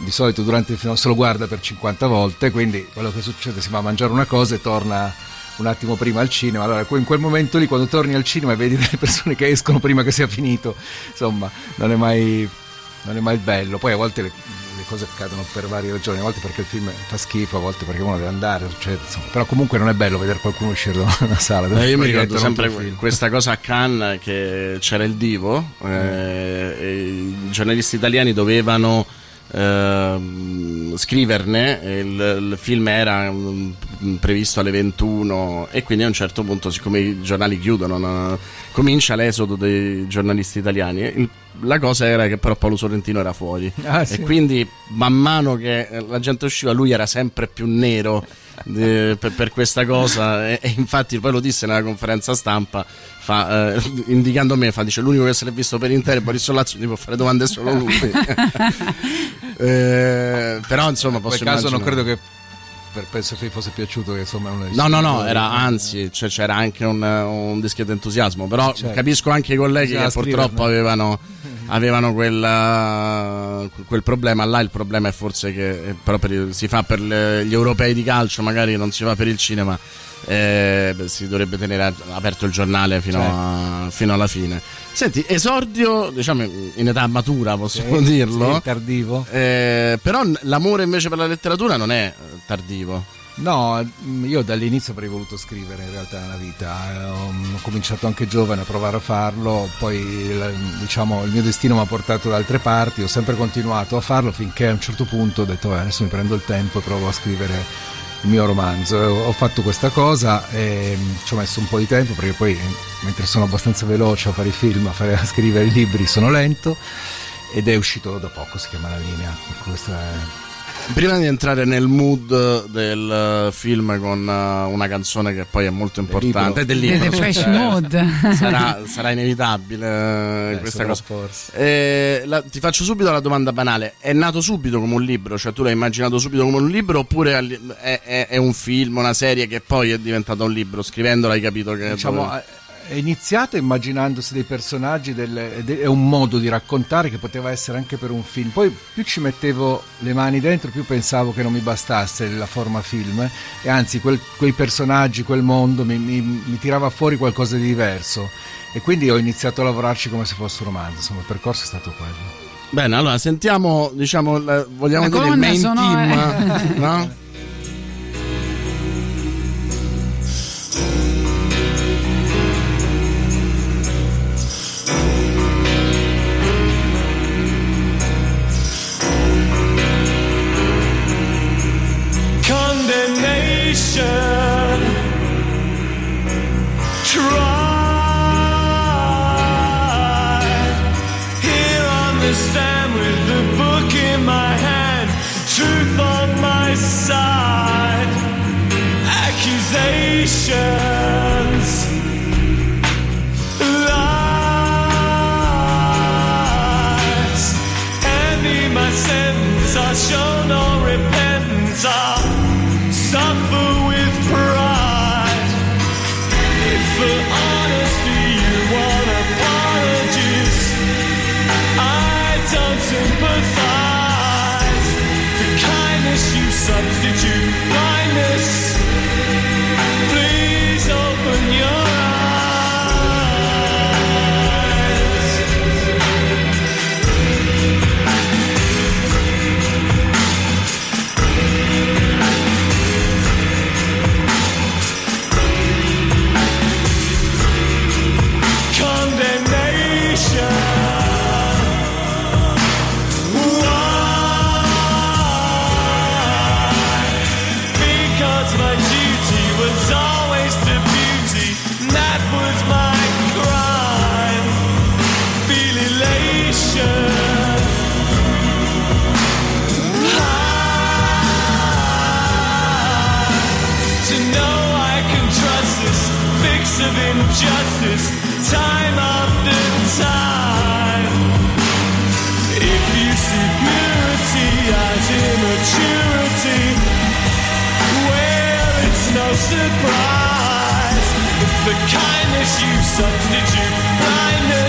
di solito durante il film se lo guarda per 50 volte, quindi quello che succede si va a mangiare una cosa e torna un attimo prima al cinema. Allora, in quel momento lì, quando torni al cinema e vedi delle persone che escono prima che sia finito, insomma, non è mai, non è mai bello. Poi a volte le, le cose accadono per varie ragioni, a volte perché il film fa schifo, a volte perché uno deve andare, succede, insomma. però comunque non è bello vedere qualcuno uscire da una sala. Eh, io mi ricordo sempre questa cosa a Cannes che c'era il divo eh, e i giornalisti italiani dovevano ehm, scriverne il, il film era mm, previsto alle 21 e quindi a un certo punto siccome i giornali chiudono no, comincia l'esodo dei giornalisti italiani. Il- la cosa era che però Paolo Sorrentino era fuori. Ah, sì. e quindi man mano che la gente usciva lui era sempre più nero eh, per, per questa cosa. E, e infatti poi lo disse nella conferenza stampa fa, eh, indicando me fa dice l'unico che se l'è visto per intero è Boris Sollazzo gli può fare domande solo lui. (laughs) (laughs) Eh, però insomma In quel posso caso non credo che per, penso che fosse piaciuto che insomma dei No, no, no, era anzi, cioè, c'era anche un, un discreto entusiasmo, però Certo. capisco anche i colleghi che purtroppo avevano, (laughs) avevano quel, quel problema. Là, il problema è forse che eh, però per si fa per le- gli europei di calcio, magari non si fa per il cinema, eh, beh, si dovrebbe tenere aperto il giornale fino, Certo. a- fino alla fine. Senti, esordio, diciamo in età matura possiamo Sì, dirlo, sì, tardivo. eh, però l'amore invece per la letteratura non è eh, tardivo. No, mm, io dall'inizio avrei voluto scrivere in realtà nella vita, Eh, ho, ho cominciato anche giovane a provare a farlo, poi diciamo, il mio destino mi ha portato da altre parti, ho sempre continuato a farlo finché a un certo punto ho detto "Beh, adesso mi prendo il tempo e provo a scrivere il mio romanzo. Ho fatto questa cosa e mm, ci ho messo un po' di tempo perché poi eh, mentre sono abbastanza veloce a fare i film, a, fare- a scrivere i libri sono lento ed è uscito da poco, si chiama La linea. cui Questo è... Prima di entrare nel mood del eh, film con eh, una canzone che poi è molto importante, del libro, Depeche cioè, Mode. sarà, sarà inevitabile eh, questa cosa. Eh, la- ti faccio subito la domanda banale: è nato subito come un libro? Cioè, tu l'hai immaginato subito come un libro? Oppure è, è- è un film, una serie che poi è diventata un libro? Scrivendolo hai capito che. diciamo, dove- è è iniziato immaginandosi dei personaggi delle- ed è un modo di raccontare che poteva essere anche per un film. Poi più ci mettevo le mani dentro, più pensavo che non mi bastasse la forma film eh, e anzi quel- quei personaggi, quel mondo mi, mi- mi tirava fuori qualcosa di diverso. E quindi ho iniziato a lavorarci come se fosse un romanzo, insomma il percorso è stato quello. Bene, allora sentiamo, diciamo, la- vogliamo La dire il main sonora. team, (laughs) no? (laughs) (laughs) condemnation. Tried here on the stand with the book in my hand, truth on my side, accusations. Lies, and in my sentence, I show no repentance. I suffer The kindness you substitute. Blindness,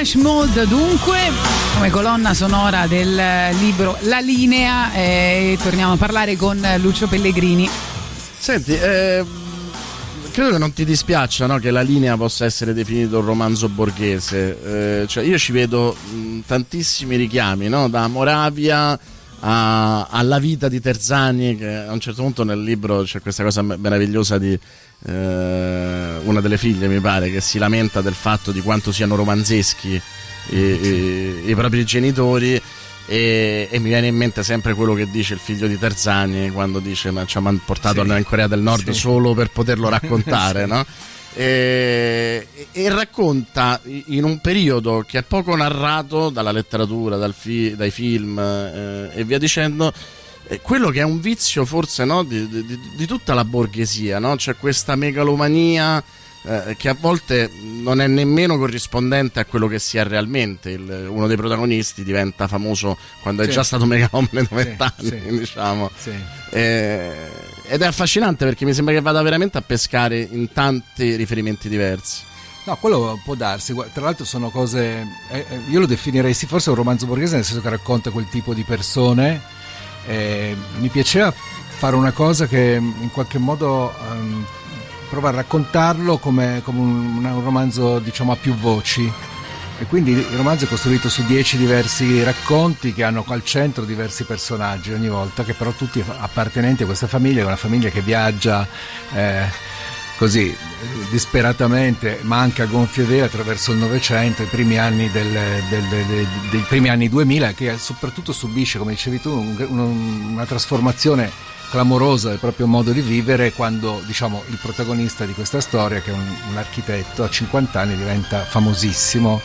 Depeche Mode dunque come colonna sonora del libro La linea e torniamo a parlare con Lucio Pellegrini. Senti, eh, credo che non ti dispiaccia no, che la linea possa essere definita un romanzo borghese. Eh, cioè io ci vedo mh, tantissimi richiami, no, da Moravia a- alla vita di Terzani, che a un certo punto nel libro c'è questa cosa me- meravigliosa di eh, una delle figlie, mi pare, che si lamenta del fatto di quanto siano romanzeschi i, i- i propri genitori. E, e mi viene in mente sempre quello che dice il figlio di Terzani quando dice ma ci ha man- portato Sì. in Corea del Nord Sì. solo per poterlo (laughs) raccontare Sì. no? e, e racconta in un periodo che è poco narrato dalla letteratura, dal fi- dai film eh, e via dicendo, eh, quello che è un vizio forse no, di, di- di tutta la borghesia, no? c'è questa megalomania eh, che a volte non è nemmeno corrispondente a quello che si è realmente. Il- uno dei protagonisti diventa famoso quando è Sì. già stato megalomane da vent'anni, sì. (laughs) diciamo. Sì. Eh, ed è affascinante perché mi sembra che vada veramente a pescare in tanti riferimenti diversi. No, quello può darsi. Tra l'altro sono cose. eh, eh, io lo definirei sì, forse un romanzo borghese, nel senso che racconta quel tipo di persone. Eh, mi piaceva fare una cosa che in qualche modo ehm, prova a raccontarlo come, come un, un romanzo, diciamo, a più voci. E quindi il romanzo è costruito su dieci diversi racconti che hanno al centro diversi personaggi ogni volta, che però tutti appartenenti a questa famiglia, è una famiglia che viaggia eh, così disperatamente, ma anche a gonfie vele attraverso il Novecento, i primi anni del- del- del- dei primi anni 2000, che soprattutto subisce, come dicevi tu, un- un- una trasformazione clamorosa del proprio modo di vivere quando diciamo il protagonista di questa storia che è un, un architetto a 50 anni diventa famosissimo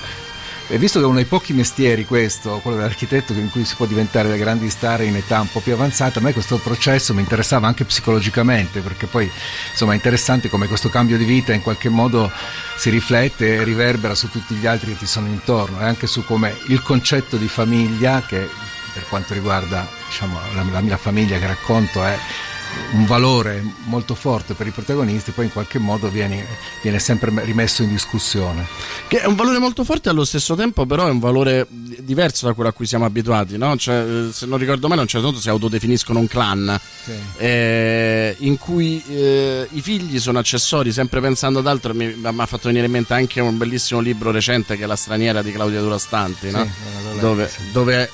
e visto che è uno dei pochi mestieri questo, quello dell'architetto in cui si può diventare delle grandi star in età un po' più avanzata, a me questo processo mi interessava anche psicologicamente, perché poi insomma è interessante come questo cambio di vita in qualche modo si riflette e riverbera su tutti gli altri che ti sono intorno e anche su come il concetto di famiglia, che per quanto riguarda diciamo, la, la mia famiglia che racconto è un valore molto forte per i protagonisti, poi in qualche modo viene, viene sempre rimesso in discussione. Che è un valore molto forte allo stesso tempo, però, è un valore di- diverso da quello a cui siamo abituati. No? Cioè, eh, se non ricordo male, a un certo punto si autodefiniscono un clan. eh, in cui eh, i figli sono accessori, sempre pensando ad altro. Mi, ha fatto venire in mente anche un bellissimo libro recente che è La straniera di Claudia Durastanti, no? Sì, dove, sì. dove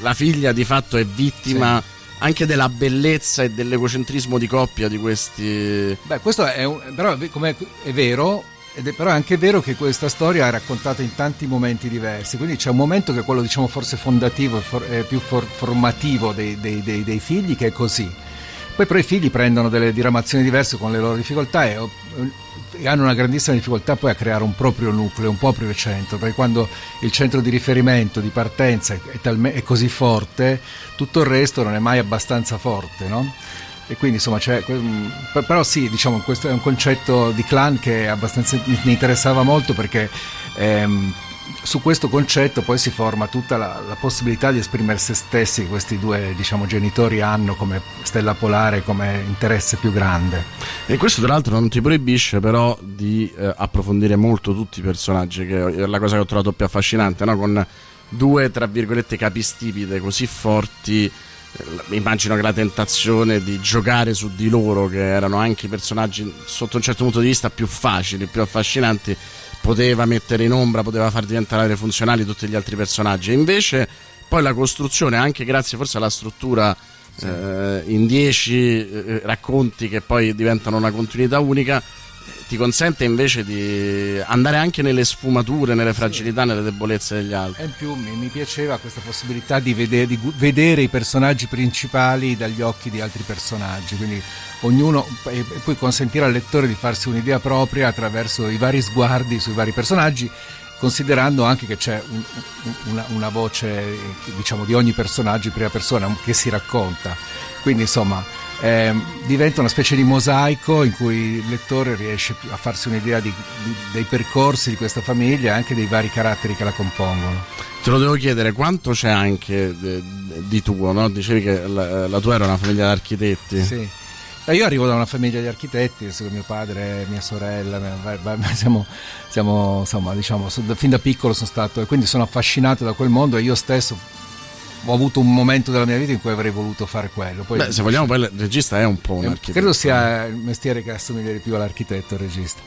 la figlia di fatto è vittima anche della bellezza e dell'egocentrismo di coppia di questi. Beh, questo è, un, però come- è vero, ed è però è anche vero che questa storia è raccontata in tanti momenti diversi, quindi c'è un momento che è quello diciamo forse fondativo e for- eh, più for- formativo dei, dei- dei- dei figli che è così. Poi però i figli prendono delle diramazioni diverse con le loro difficoltà e, e hanno una grandissima difficoltà poi a creare un proprio nucleo, un proprio centro, perché quando il centro di riferimento, di partenza è, talme- è così forte, tutto il resto non è mai abbastanza forte, no? E quindi insomma c'è. mm, per- Però sì, diciamo, questo è un concetto di clan che abbastanza mi interessava molto perché ehm, su questo concetto poi si forma tutta la, la possibilità di esprimere se stessi che questi due diciamo, genitori hanno come stella polare, come interesse più grande. E questo, tra l'altro, non ti proibisce però di eh, approfondire molto tutti i personaggi, che è la cosa che ho trovato più affascinante, no? con due, tra virgolette, capistipite così forti. eh, immagino che la tentazione di giocare su di loro, che erano anche i personaggi sotto un certo punto di vista più facili, più affascinanti, poteva mettere in ombra, poteva far diventare funzionali tutti gli altri personaggi. E invece, poi la costruzione, anche grazie forse alla struttura eh, in dieci eh, racconti che poi diventano una continuità unica, eh, ti consente invece di andare anche nelle sfumature, nelle fragilità, nelle debolezze degli altri. E in più mi, mi piaceva questa possibilità di vedere, di vedere i personaggi principali dagli occhi di altri personaggi, quindi ognuno e poi consentire al lettore di farsi un'idea propria attraverso i vari sguardi sui vari personaggi, considerando anche che c'è un- un- una, una voce diciamo di ogni personaggio in prima persona che si racconta. Quindi insomma ehm, diventa una specie di mosaico in cui il lettore riesce a farsi un'idea di- di- dei percorsi di questa famiglia e anche dei vari caratteri che la compongono. Te lo devo chiedere, quanto c'è anche eh, di tuo? No? Dicevi che la, la tua era una famiglia di architetti. Sì. Eh, Io arrivo da una famiglia di architetti, mio padre, mia sorella, (laughs) siamo, siamo, insomma, diciamo, fin da piccolo sono stato e quindi sono affascinato da quel mondo e io stesso ho avuto un momento della mia vita in cui avrei voluto fare quello. Poi, Beh, se vogliamo, poi il regista è un po' un eh, architetto. Credo sia il mestiere che assomiglia di più all'architetto, il regista.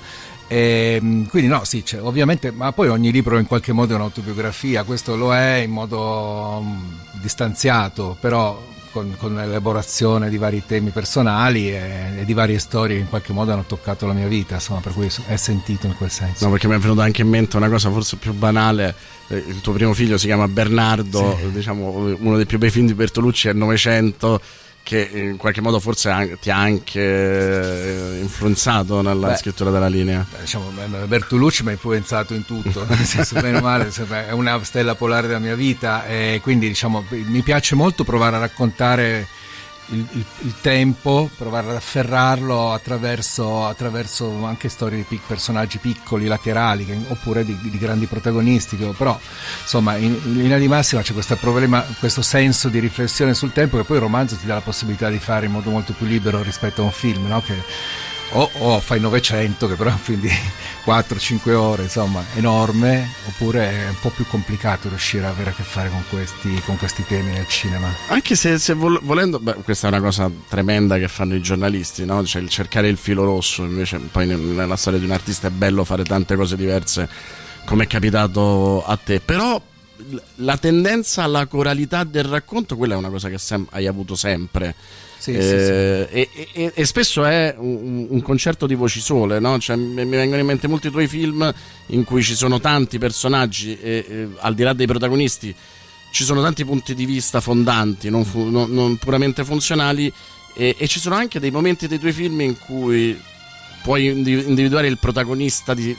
Ehm, quindi no, sì, cioè, ovviamente, ma poi ogni libro in qualche modo è un'autobiografia, questo lo è in modo mm, distanziato, però con, con l'elaborazione di vari temi personali e, e di varie storie che in qualche modo hanno toccato la mia vita, insomma, per cui è sentito in quel senso. No, perché mi è venuta anche in mente una cosa forse più banale. Eh, Il tuo primo figlio si chiama Bernardo, diciamo uno dei più bei film di Bertolucci è il Novecento, che in qualche modo forse ti ha anche eh, influenzato nella Beh, scrittura della linea. Diciamo, Bertolucci mi ha influenzato in tutto, nel (laughs) senso, bene o male, è una stella polare della mia vita e quindi diciamo, mi piace molto provare a raccontare il, il- il tempo, provare ad afferrarlo attraverso, attraverso anche storie di pic- personaggi piccoli, laterali, che- oppure di, di grandi protagonisti, che- però insomma in, in linea di massima c'è questo problema, questo senso di riflessione sul tempo che poi il romanzo ti dà la possibilità di fare in modo molto più libero rispetto a un film, no? che o, o fai 900 che però è un film di 4-5 ore insomma enorme oppure è un po' più complicato riuscire ad avere a che fare con questi, con questi temi nel cinema Anche se, se vol- volendo, beh, questa è una cosa tremenda che fanno i giornalisti, no? Cioè il cercare il filo rosso, invece poi nel- nella storia di un artista è bello fare tante cose diverse, come è capitato a te, però la tendenza alla coralità del racconto, quella è una cosa che sem- hai avuto sempre. Sì, Eh, sì, E, e- e spesso è un, un concerto di voci sole, no? Cioè, mi mi vengono in mente molti tuoi film in cui ci sono tanti personaggi e, e al di là dei protagonisti ci sono tanti punti di vista fondanti, non, fu- non- non puramente funzionali, e, ci sono anche dei momenti dei tuoi film in cui puoi indi- individuare il protagonista di,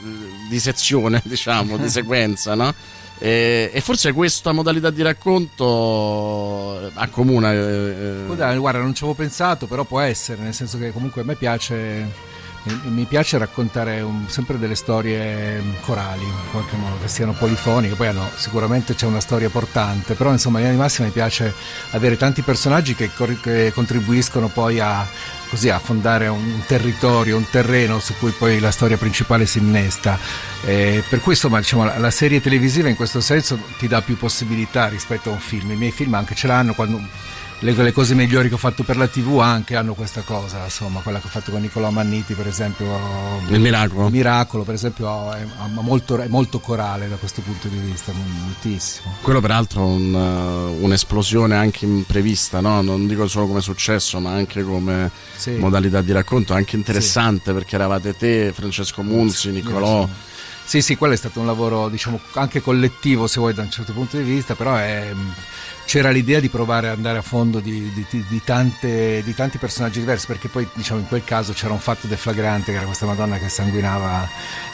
di sezione, (laughs) diciamo, di (laughs) sequenza, no? E, e forse questa modalità di racconto accomuna. eh, Poi dai, guarda non ci avevo pensato però può essere nel senso che comunque a me piace mi- piace raccontare un- sempre delle storie corali in qualche modo che siano polifoniche poi hanno, sicuramente c'è una storia portante però insomma in linea di massima mi piace avere tanti personaggi che, che contribuiscono poi a così a fondare un territorio, un terreno su cui poi la storia principale si innesta. Eh, per cui insomma diciamo, la, la serie televisiva in questo senso ti dà più possibilità rispetto a un film. I miei film anche ce l'hanno quando le, le cose migliori che ho fatto per la TV anche hanno questa cosa, insomma, quella che ho fatto con Nicolò Manniti, per esempio. Il miracolo. Il miracolo, per esempio, è, molto, è molto corale da questo punto di vista, moltissimo. Quello peraltro è un, uh, un'esplosione anche imprevista, no? non dico solo come successo, ma anche come Sì. modalità di racconto, anche interessante perché eravate te, Francesco Munzi, Nicolò. Sì, sì, quello è stato un lavoro, diciamo, anche collettivo, se vuoi, da un certo punto di vista, però è, c'era l'idea di provare ad andare a fondo di, di- di- tante- di tanti personaggi diversi, perché poi, diciamo, in quel caso c'era un fatto deflagrante, che era questa Madonna che sanguinava,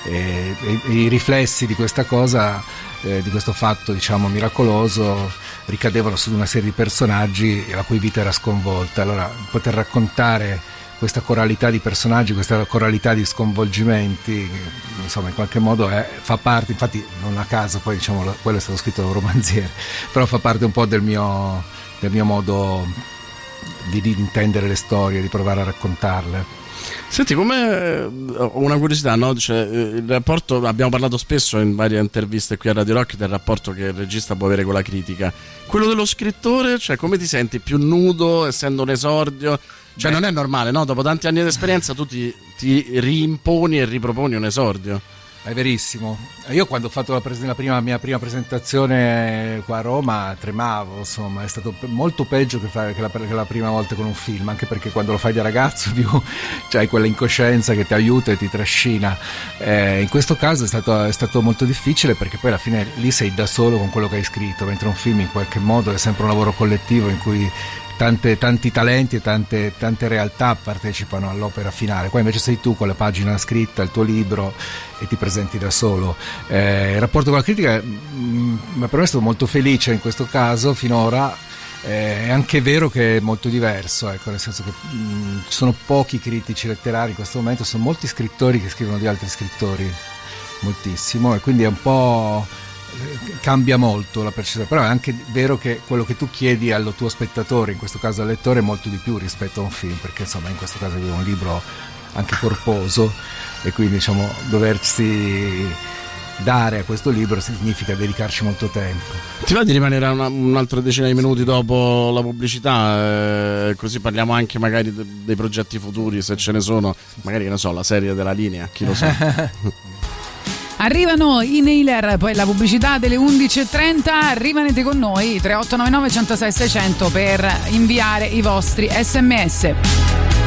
e, e- e i riflessi di questa cosa, eh, di questo fatto, diciamo, miracoloso, ricadevano su una serie di personaggi la cui vita era sconvolta. Allora, poter raccontare questa coralità di personaggi, questa coralità di sconvolgimenti, insomma in qualche modo è- fa parte, infatti non a caso, poi diciamo lo- quello è stato scritto da un romanziere, (laughs) però fa parte un po' del mio, del mio modo di, di intendere le storie, di provare a raccontarle. Senti, come ho una curiosità, no? Cioè, eh, il rapporto, abbiamo parlato spesso in varie interviste qui a Radio Rock del rapporto che il regista può avere con la critica. Quello dello scrittore, cioè come ti senti più nudo, essendo un esordio? Cioè Beh. non è normale, no? Dopo tanti anni di esperienza tu ti, ti rimponi e riproponi un esordio. È verissimo. Io quando ho fatto la, pres- la prima, mia prima presentazione qua a Roma tremavo, insomma, è stato pe- molto peggio che, fare, che, la, che la prima volta con un film, anche perché quando lo fai da ragazzo (laughs) più c'hai quella incoscienza che ti aiuta e ti trascina. Eh, in questo caso è stato, è stato molto difficile perché poi alla fine lì sei da solo con quello che hai scritto, mentre un film in qualche modo è sempre un lavoro collettivo in cui tante- tanti talenti e tante, tante realtà partecipano all'opera finale. Qua invece sei tu con la pagina scritta, il tuo libro e ti presenti da solo. Eh, il rapporto con la critica mm, mi ha permesso molto felice in questo caso finora. Eh, è anche vero che è molto diverso, ecco, nel senso che mm, ci sono pochi critici letterari in questo momento, sono molti scrittori che scrivono di altri scrittori, moltissimo, e quindi è un po' cambia molto la percezione, però è anche vero che quello che tu chiedi al tuo spettatore, in questo caso al lettore, è molto di più rispetto a un film, perché insomma in questo caso è un libro anche corposo e quindi diciamo doversi dare a questo libro significa dedicarci molto tempo. Ti va di rimanere una, un'altra decina di minuti dopo la pubblicità? eh, così parliamo anche magari de- dei progetti futuri, se ce ne sono. Magari, che ne so, la serie della linea, chi lo sa. (laughs) Arrivano i nailer, poi la pubblicità delle 11.30. Rimanete con noi 3899 106 600 per inviare i vostri sms.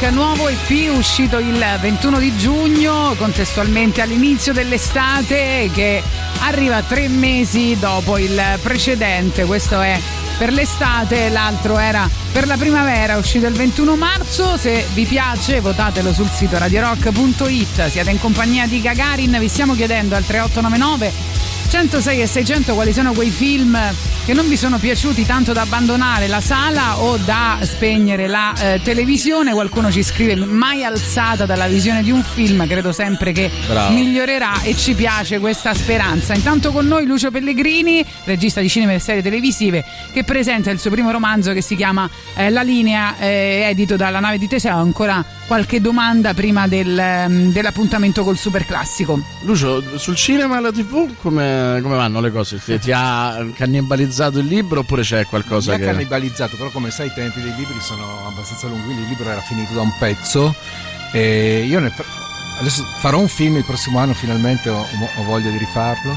Rock, nuovo EP uscito il 21 di giugno, contestualmente all'inizio dell'estate, che arriva tre mesi dopo il precedente. Questo è per l'estate, l'altro era per la primavera, uscito il 21 marzo. Se vi piace, votatelo sul sito radiorock.it. Siete in compagnia di Gagarin, vi stiamo chiedendo al 3899 106 e 600 quali sono quei film che non vi sono piaciuti tanto da abbandonare la sala o da spegnere la eh, televisione. Qualcuno ci scrive mai alzata dalla visione di un film, credo sempre che Bravo. migliorerà e ci piace questa speranza. Intanto con noi Lucio Pellegrini, regista di cinema e serie televisive, che presenta il suo primo romanzo che si chiama eh, La linea, eh, edito dalla nave di Teseo. Ancora qualche domanda prima del, ehm, dell'appuntamento col super classico. Lucio, sul cinema e la TV come, come vanno le cose? Ti, ti ha cannibalizzato il libro oppure c'è qualcosa Mi ha che... cannibalizzato, però come sai i tempi dei libri sono abbastanza lunghi, il libro era finito da un pezzo e io nel fr- adesso farò un film il prossimo anno finalmente, ho, ho voglia di rifarlo,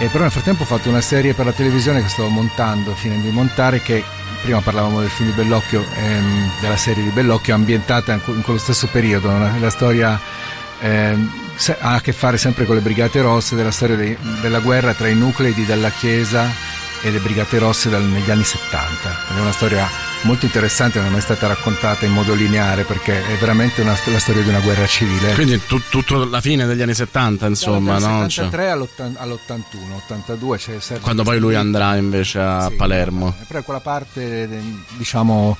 e però nel frattempo ho fatto una serie per la televisione che sto montando, finendo di montare, che prima parlavamo del film di Bellocchio, ehm, della serie di Bellocchio, ambientata in, que- in quello stesso periodo, una- la storia ehm, ha a che fare sempre con le Brigate Rosse, della storia dei- della guerra tra i nuclei della Chiesa e le Brigate Rosse dal- negli anni 70. Ed È una storia molto interessante, non è mai stata raccontata in modo lineare perché è veramente una, la storia di una guerra civile. Quindi tu- tutto la fine degli anni 70, insomma, Dal no? Cioè, 73 all'80 all'81, 82 c'è Sergio quando poi lui andrà invece a Sì, Palermo. Però quella parte, diciamo,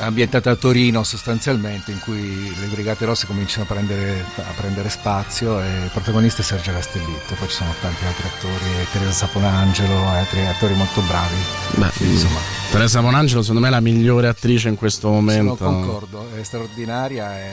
ambientata a Torino sostanzialmente, in cui le Brigate Rosse cominciano a prendere, a prendere spazio e il protagonista è Sergio Castellitto, poi ci sono tanti altri attori, Teresa Saponangelo altri attori molto bravi. Beh, Quindi, insomma, Teresa Monangelo secondo me è la migliore attrice in questo sono momento. concordo, è straordinaria e,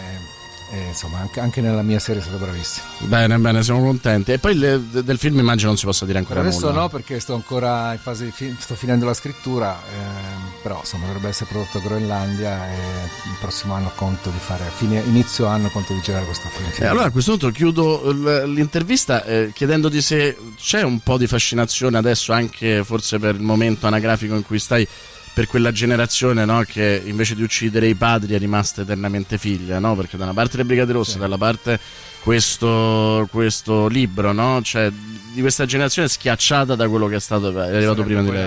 e, insomma anche, anche nella mia serie è stata bravissima. Bene, bene, siamo contenti. E poi le- de- del film immagino non si possa dire ancora adesso nulla. no perché sto ancora in fase di fi- sto finendo la scrittura, ehm, però insomma dovrebbe essere prodotto a Groenlandia e il prossimo anno conto di fare, fine, inizio anno conto di girare questo film. E allora a questo punto chiudo l'intervista eh, chiedendoti se c'è un po' di fascinazione adesso anche forse per il momento anagrafico in cui stai per quella generazione no, che invece di uccidere i padri è rimasta eternamente figlia, no? perché da una parte le Brigate Rosse, dalla parte questo, questo libro, no? cioè di questa generazione schiacciata da quello che è stato è arrivato prima di lei.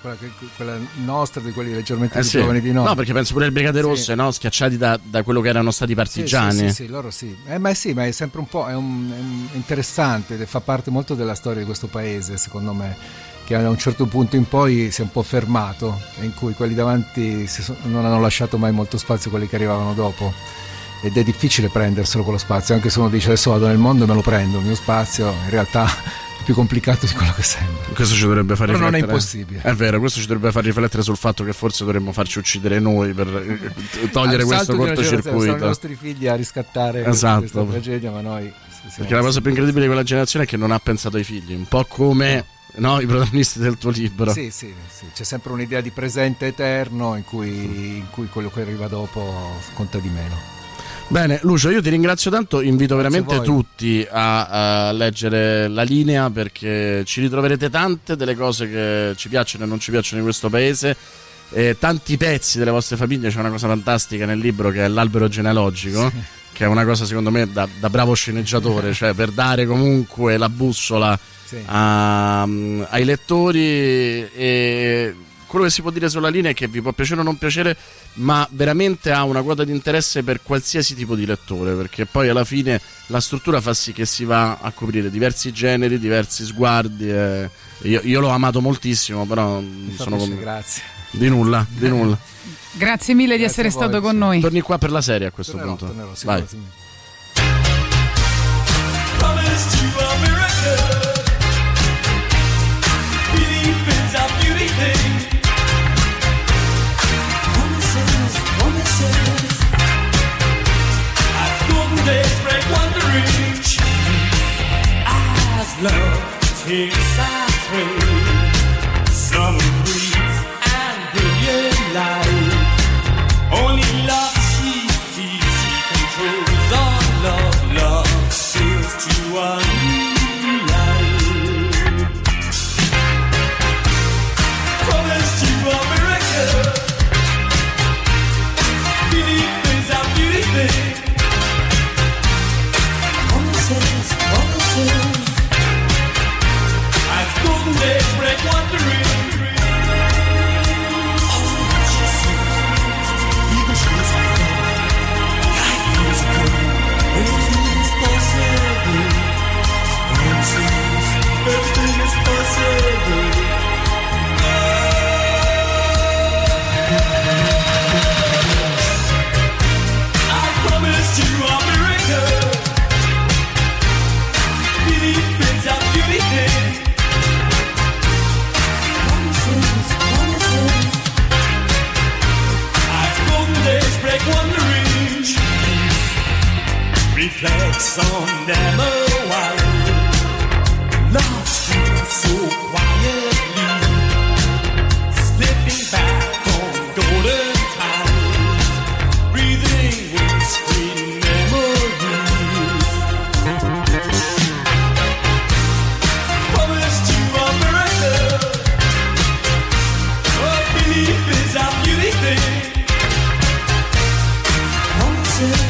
quella, quella, quella nostra di quelli leggermente Eh più sì. giovani di noi. No, perché penso pure alle Brigate Sì. Rosse, no? schiacciati da, da quello che erano stati i Sì, partigiani. Sì, sì, sì, loro sì. Eh, ma sì, ma è sempre un po' è un- è un- interessante, fa parte molto della storia di questo paese, secondo me, che da un certo punto in poi si è un po' fermato, in cui quelli davanti non hanno lasciato mai molto spazio a quelli che arrivavano dopo. Ed è difficile prenderselo quello spazio, anche se uno dice adesso vado nel mondo e me lo prendo, il mio spazio in realtà è più complicato di quello che sembra. Questo ci dovrebbe far Però non è riflettere. impossibile. È vero, questo ci dovrebbe far riflettere sul fatto che forse dovremmo farci uccidere noi per eh, togliere Al questo generazione, Sono i cortocircuito. nostri figli a riscattare Esatto. questa tragedia, ma noi... sì, sì, Perché la cosa più incredibile di quella generazione è che non ha pensato ai figli, un po' come no, i protagonisti del tuo libro. Sì, sì, sì, c'è sempre un'idea di presente eterno in cui, in cui quello che arriva dopo conta di meno. Bene, Lucio, io ti ringrazio tanto. Invito Grazie veramente tutti a, a leggere la linea perché ci ritroverete tante delle cose che ci piacciono e non ci piacciono in questo paese. E tanti pezzi delle vostre famiglie. C'è una cosa fantastica nel libro che è l'albero genealogico. Che è una cosa secondo me da, da bravo sceneggiatore, cioè per dare comunque la bussola Sì. a- ai lettori e quello che si può dire sulla linea è che vi può piacere o non piacere, ma veramente ha una quota di interesse per qualsiasi tipo di lettore, perché poi alla fine la struttura fa sì che si va a coprire diversi generi, diversi sguardi. e io, io l'ho amato moltissimo, però Mi sono piacere, con... grazie. di nulla, di nulla. Grazie mille di Grazie essere a voi, stato con sì. noi. Torni qua per la serie a questo Tornerò, punto. tornerò, sì, Vai. grazie love. Takes reflects on Delaware. Lost you so quietly, slipping back on golden tides, breathing with sweet memories. Promised you a miracle. What belief is our beauty thing? Once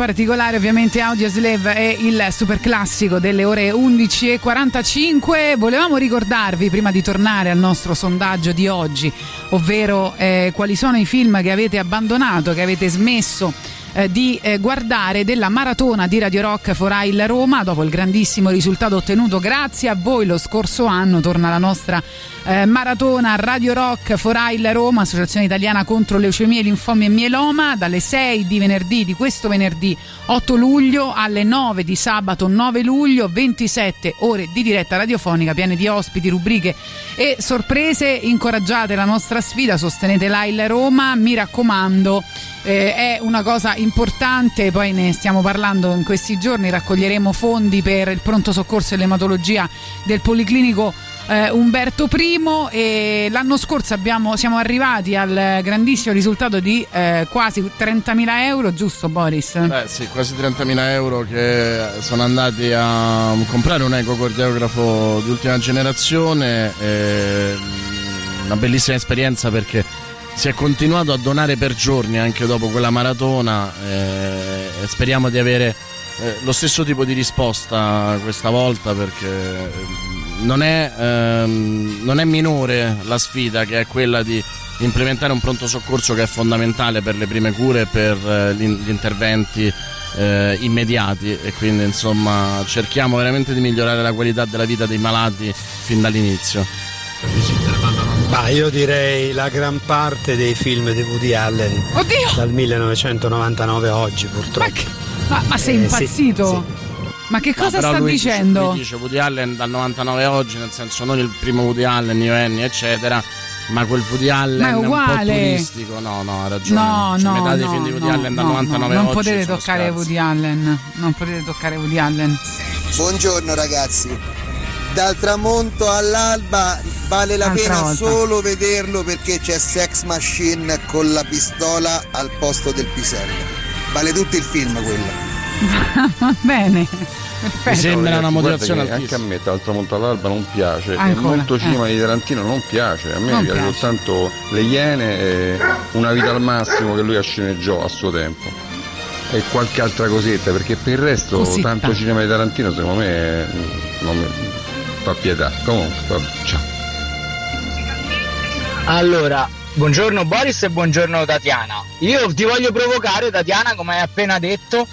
particolare ovviamente Audioslave è il super classico delle ore 11.45. Volevamo ricordarvi prima di tornare al nostro sondaggio di oggi, ovvero eh, quali sono i film che avete abbandonato, che avete smesso eh, di eh, guardare della maratona di Radio Rock Forail Roma. Dopo il grandissimo risultato ottenuto grazie a voi lo scorso anno torna la nostra eh, maratona Radio Rock Forail Roma Associazione Italiana contro leucemie, linfomi e mieloma. Dalle 6 di venerdì di questo venerdì 8 luglio alle 9 di sabato 9 luglio 27 ore di diretta radiofonica piene di ospiti, rubriche e sorprese. Incoraggiate la nostra sfida sostenete l'AIL Roma. Mi raccomando eh, è una cosa importante, poi ne stiamo parlando in questi giorni, raccoglieremo fondi per il pronto soccorso e l'ematologia del Policlinico eh, Umberto I e l'anno scorso abbiamo, siamo arrivati al grandissimo risultato di eh, quasi 30.000 euro, giusto Boris? Beh sì, quasi 30.000 euro che sono andati a comprare un ecocardiografo di ultima generazione, eh, una bellissima esperienza perché si è continuato a donare per giorni anche dopo quella maratona eh, speriamo di avere eh, lo stesso tipo di risposta questa volta perché eh, non è, ehm, non è minore la sfida che è quella di implementare un pronto soccorso che è fondamentale per le prime cure e per eh, gli gli interventi eh, immediati e quindi insomma cerchiamo veramente di migliorare la qualità della vita dei malati fin dall'inizio. Ma io direi la gran parte dei film di Woody Allen Oddio! dal 1999 a oggi purtroppo. Ma, ma sei Eh, sì, impazzito? Ma che No, cosa però sta lui dice- dicendo? lui dice Woody Allen dal 99 a oggi, nel senso non il primo Woody Allen, Io Annie, eccetera, ma quel Woody Allen Ma è un po' uguale. turistico. No, no, ha ragione. No, Cioè, no, metà dei no, film di Woody no, Allen dal no, 99 no, a non oggi potete toccare scarsi. Woody Allen. Non potete toccare Woody Allen. Buongiorno ragazzi. Dal tramonto all'alba vale la Altra pena volta. solo vederlo perché c'è Sex Machine con la pistola al posto del pisello. Vale tutto il film quello. Va (laughs) bene. Perfetto. Guarda che Anche a me dal tramonto all'alba non piace. Ancora, e molto eh. cinema di Tarantino non piace. A me Non piace piace. soltanto Le Iene e Una vita al massimo che lui ha sceneggiò a suo tempo. E qualche altra cosetta, perché per il resto Cosetta. tanto cinema di Tarantino secondo me non mi fa pietà. Comunque, vabbè, ciao. Allora, buongiorno Boris e buongiorno Tatiana. Io ti voglio provocare, Tatiana, come hai appena detto.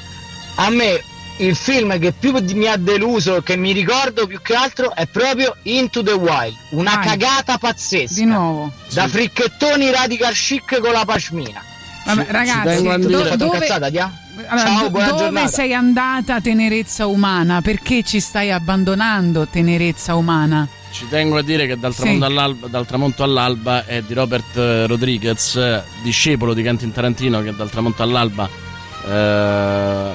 A me il film che più mi ha deluso, che mi ricordo più che altro, è proprio Into the Wild. Una Vai. cagata pazzesca. Di nuovo. Da fricchettoni radical chic con la pashmina. Vabbè, ragazzi, do- dove, cazzata, Tia? Ciao, buona dove giornata. sei andata tenerezza umana? Perché ci stai abbandonando tenerezza umana? Ci tengo a dire che dal Sì. tramonto, all'alba, dal tramonto all'alba è di Robert eh, Rodriguez, discepolo di Quentin Tarantino, che dal tramonto all'alba eh,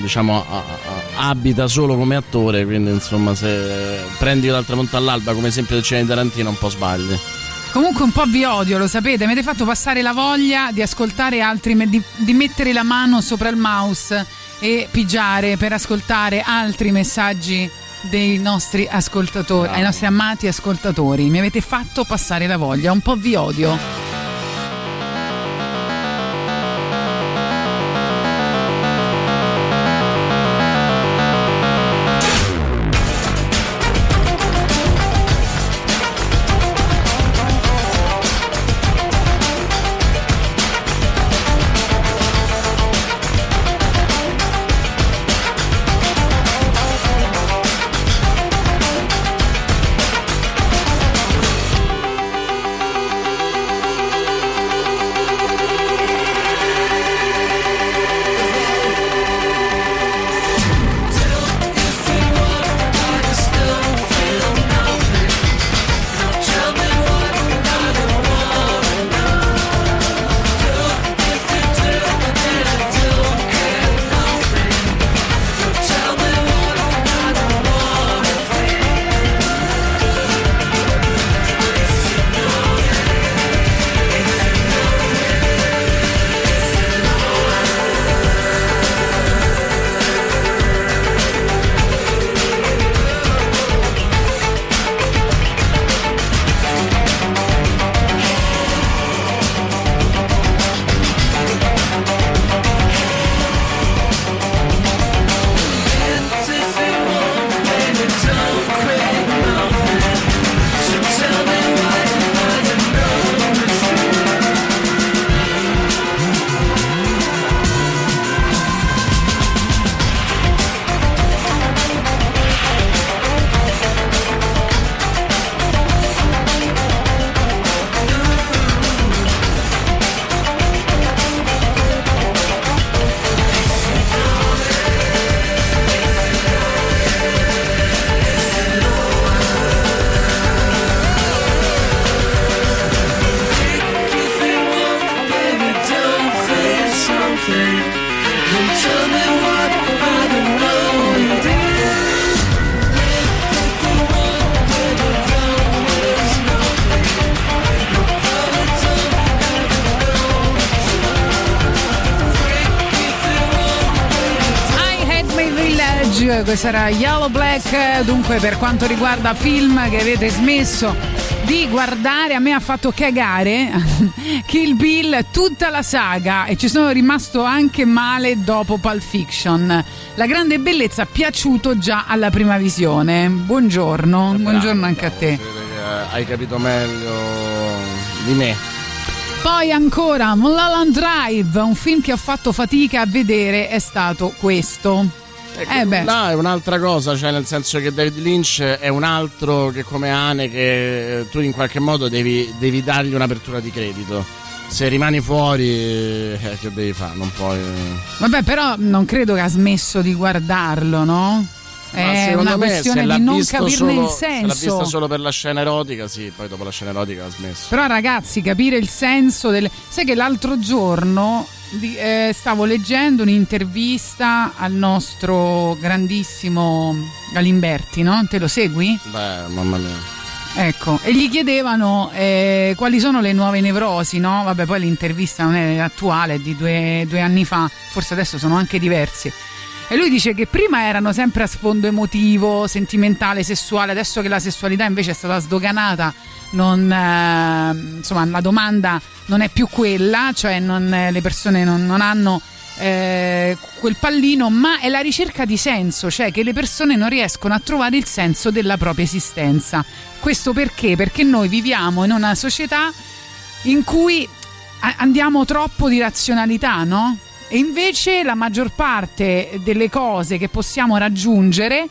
diciamo a- a- abita solo come attore. Quindi, insomma, se prendi dal tramonto all'alba come esempio del cinema di Tarantino, un po' sbagli. Comunque un po' vi odio, lo sapete, mi avete fatto passare la voglia di ascoltare altri, di, di mettere la mano sopra il mouse e pigiare per ascoltare altri messaggi dei nostri ascoltatori, ai nostri amati ascoltatori. Mi avete fatto passare la voglia, un po' vi odio. Era Yellow Black, dunque per quanto riguarda film che avete smesso di guardare, a me ha fatto cagare (laughs) Kill Bill tutta la saga e ci sono rimasto anche male dopo Pulp Fiction. La grande bellezza piaciuto già alla prima visione. Buongiorno, buongiorno anche a te. Hai capito meglio di me. Poi ancora Mulholland Drive, un film che ho fatto fatica a vedere è stato questo. Eh beh. No, è un'altra cosa, cioè nel senso che David Lynch è un altro che come Ane che tu in qualche modo devi, devi dargli un'apertura di credito. Se rimani fuori, eh, che devi fare? Non puoi. Vabbè, però non credo che ha smesso di guardarlo, no? Ma È una me, questione di non capirne solo, il Se l'ha senso. vista solo per la scena erotica, sì, poi dopo la scena erotica ha smesso. Però ragazzi, capire il senso del... Sai che l'altro giorno di- eh, stavo leggendo un'intervista al nostro grandissimo Galimberti, no? Te lo segui? Beh, mamma mia. Ecco, e gli chiedevano eh, quali sono le nuove nevrosi, no? Vabbè, poi l'intervista non è attuale, è di due, due anni fa, forse adesso sono anche diversi. E lui dice che prima erano sempre a sfondo emotivo, sentimentale, sessuale, adesso che la sessualità invece è stata sdoganata, non, eh, insomma, la domanda non è più quella, cioè non- eh, le persone non, non hanno eh, quel pallino, ma è la ricerca di senso, cioè che le persone non riescono a trovare il senso della propria esistenza. Questo perché? Perché noi viviamo in una società in cui andiamo troppo di razionalità, no? E invece la maggior parte delle cose che possiamo raggiungere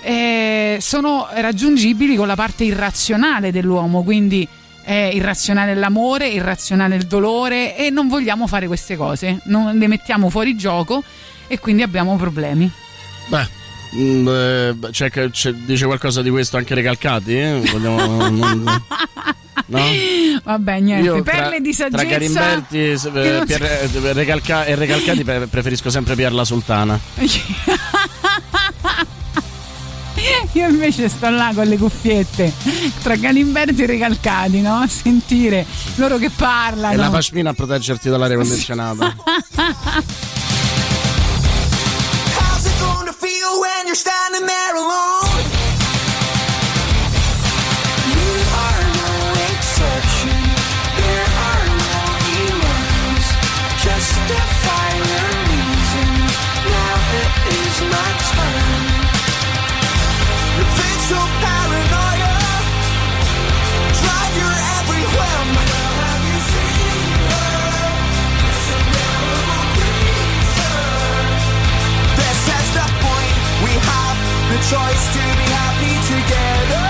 eh, sono raggiungibili con la parte irrazionale dell'uomo, quindi è irrazionale l'amore, irrazionale il dolore e non vogliamo fare queste cose, non le mettiamo fuori gioco e quindi abbiamo problemi. Beh, mm, eh, c'è c'è- dice qualcosa di questo anche Recalcati? Eh? Vogliamo- (laughs) non- no? Vabbè, niente, Io tra- perle di Tra saggezza. Garimberti e, che eh, non Pier- eh, Recalca- e Recalcati pre- preferisco sempre Pierla Sultana. (laughs) Io invece sto là con le cuffiette tra Galimberti e Recalcati, no? A sentire loro che parlano. E la pashmina a proteggerti dall'aria condizionata. (laughs) How's it gonna feel when you're standing there alone? Choice to be happy together.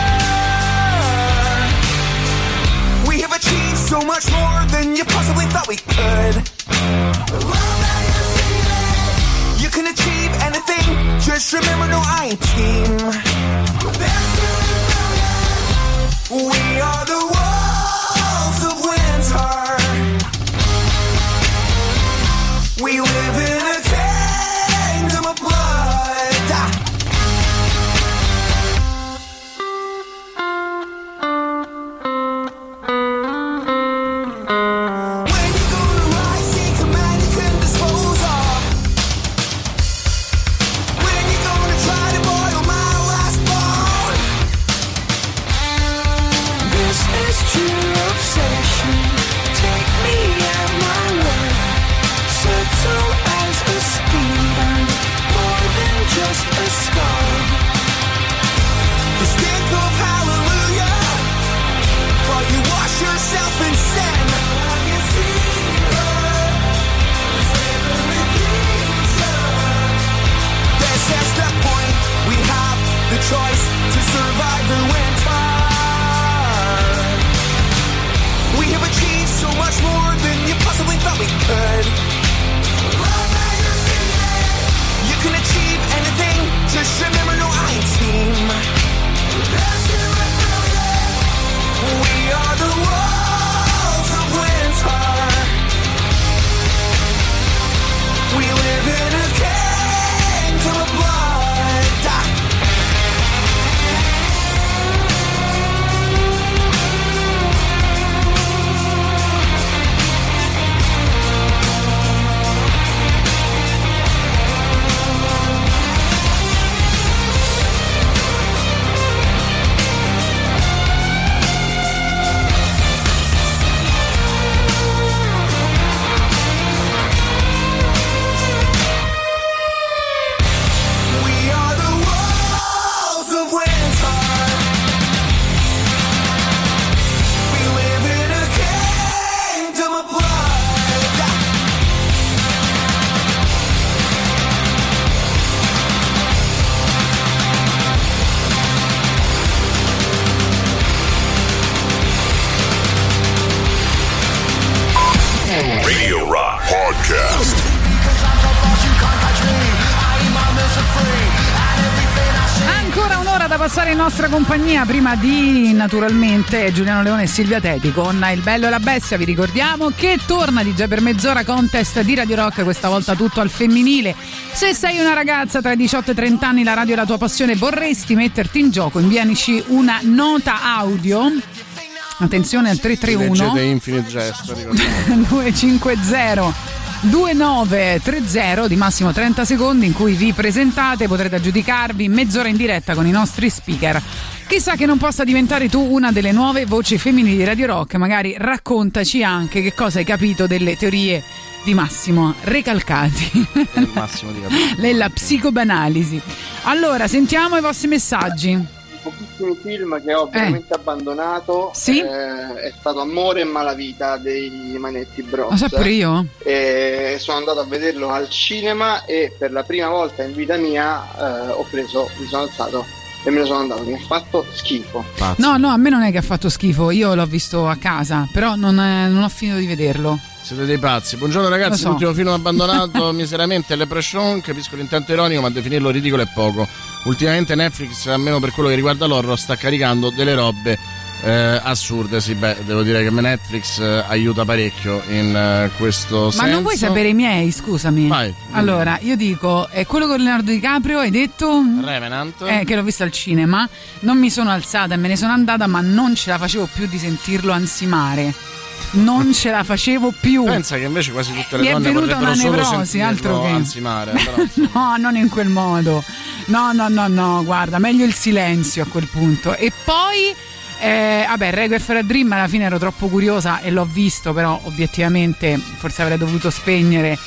We have achieved so much more than you possibly thought we could. You can achieve anything. Just remember, no, I ain't team. We are the wolves of winter. We live in compagnia prima di naturalmente Giuliano Leone e Silvia Teti con Il Bello e la Bestia. Vi ricordiamo che torna di già per mezz'ora contest di Radio Rock, questa volta tutto al femminile. Se sei una ragazza tra i 18 e i 30 anni, la radio è la tua passione, vorresti metterti in gioco, invianici una nota audio. Attenzione al 331 Leggete Infinite ricordiamo. (laughs) 250 2930 di massimo 30 secondi in cui vi presentate, potrete aggiudicarvi mezz'ora in diretta con i nostri speaker. Chissà che non possa diventare tu una delle nuove voci femminili di Radio Rock, magari raccontaci anche che cosa hai capito delle teorie di Massimo Recalcati. Massimo di. Nella (laughs) psicobanalisi. Allora, sentiamo i vostri messaggi. Pochissimi film che ho veramente abbandonato Sì? eh, è stato Amore e Malavita dei Manetti Bros. Lo so pure io? E sono andato a vederlo al cinema e per la prima volta in vita mia eh, ho preso, mi sono alzato e me ne sono andato. Mi ha fatto schifo. No, no, a me non è che ha fatto schifo, io l'ho visto a casa, però non, è- non ho finito di vederlo. Siete dei pazzi. Buongiorno ragazzi, so. l'ultimo film (laughs) abbandonato miseramente Leprechaun, capisco l'intento ironico, ma definirlo ridicolo è poco. Ultimamente Netflix, almeno per quello che riguarda l'horror, sta caricando delle robe eh, assurde. Sì, beh, devo dire che Netflix eh, aiuta parecchio in eh, questo senso. Ma non vuoi sapere i miei, scusami? Vai. Allora, io dico, è quello con Leonardo DiCaprio, hai detto? Revenant? Eh, che l'ho visto al cinema. Non mi sono alzata e me ne sono andata, ma non ce la facevo più di sentirlo ansimare. Non ce la facevo più. Pensa che invece quasi tutte le Mi è donne venuta vorrebbero una solo nevrosi, altro che. ansimare. Però, (laughs) no, non in quel modo. No, no, no, no, guarda, meglio il silenzio a quel punto. E poi, eh, vabbè, Requiem for a Dream alla fine ero troppo curiosa e l'ho visto, però obiettivamente forse avrei dovuto spegnere.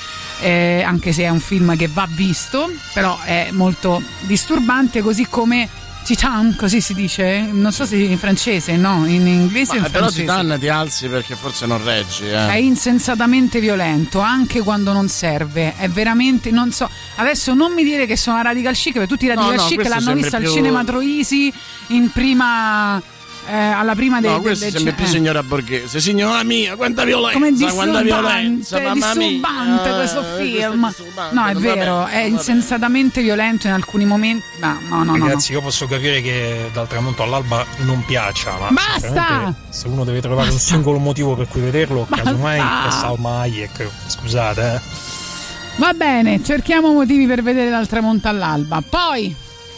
eh, anche se è un film che va visto, però è molto disturbante, così come Titan, così si dice? Non so se in francese, no? In inglese o in Ma, però. Titan ti alzi perché forse non reggi. Eh. È insensatamente violento, anche quando non serve. È veramente, non so. Adesso non mi dire che sono a Radical Chic, perché tutti i Radical No, no, Chic l'hanno vista al più- cinema Troisi in prima. Eh, alla prima dei No, questo delle- sembra più eh. signora borghese. Signora mia, quanta violenza! come quanta violenza, disturbante, mamma mia! disturbante Eh, questo questo è film. No, è vero, bene, è insensatamente violento in alcuni momenti. No, no, no. no. Ragazzi, io posso capire che dal tramonto all'alba non piaccia, ma Basta! se uno deve trovare un singolo motivo per cui vederlo, casomai è Salma Hayek. Scusate, eh. Va bene, cerchiamo motivi per vedere dal tramonto all'alba. Poi,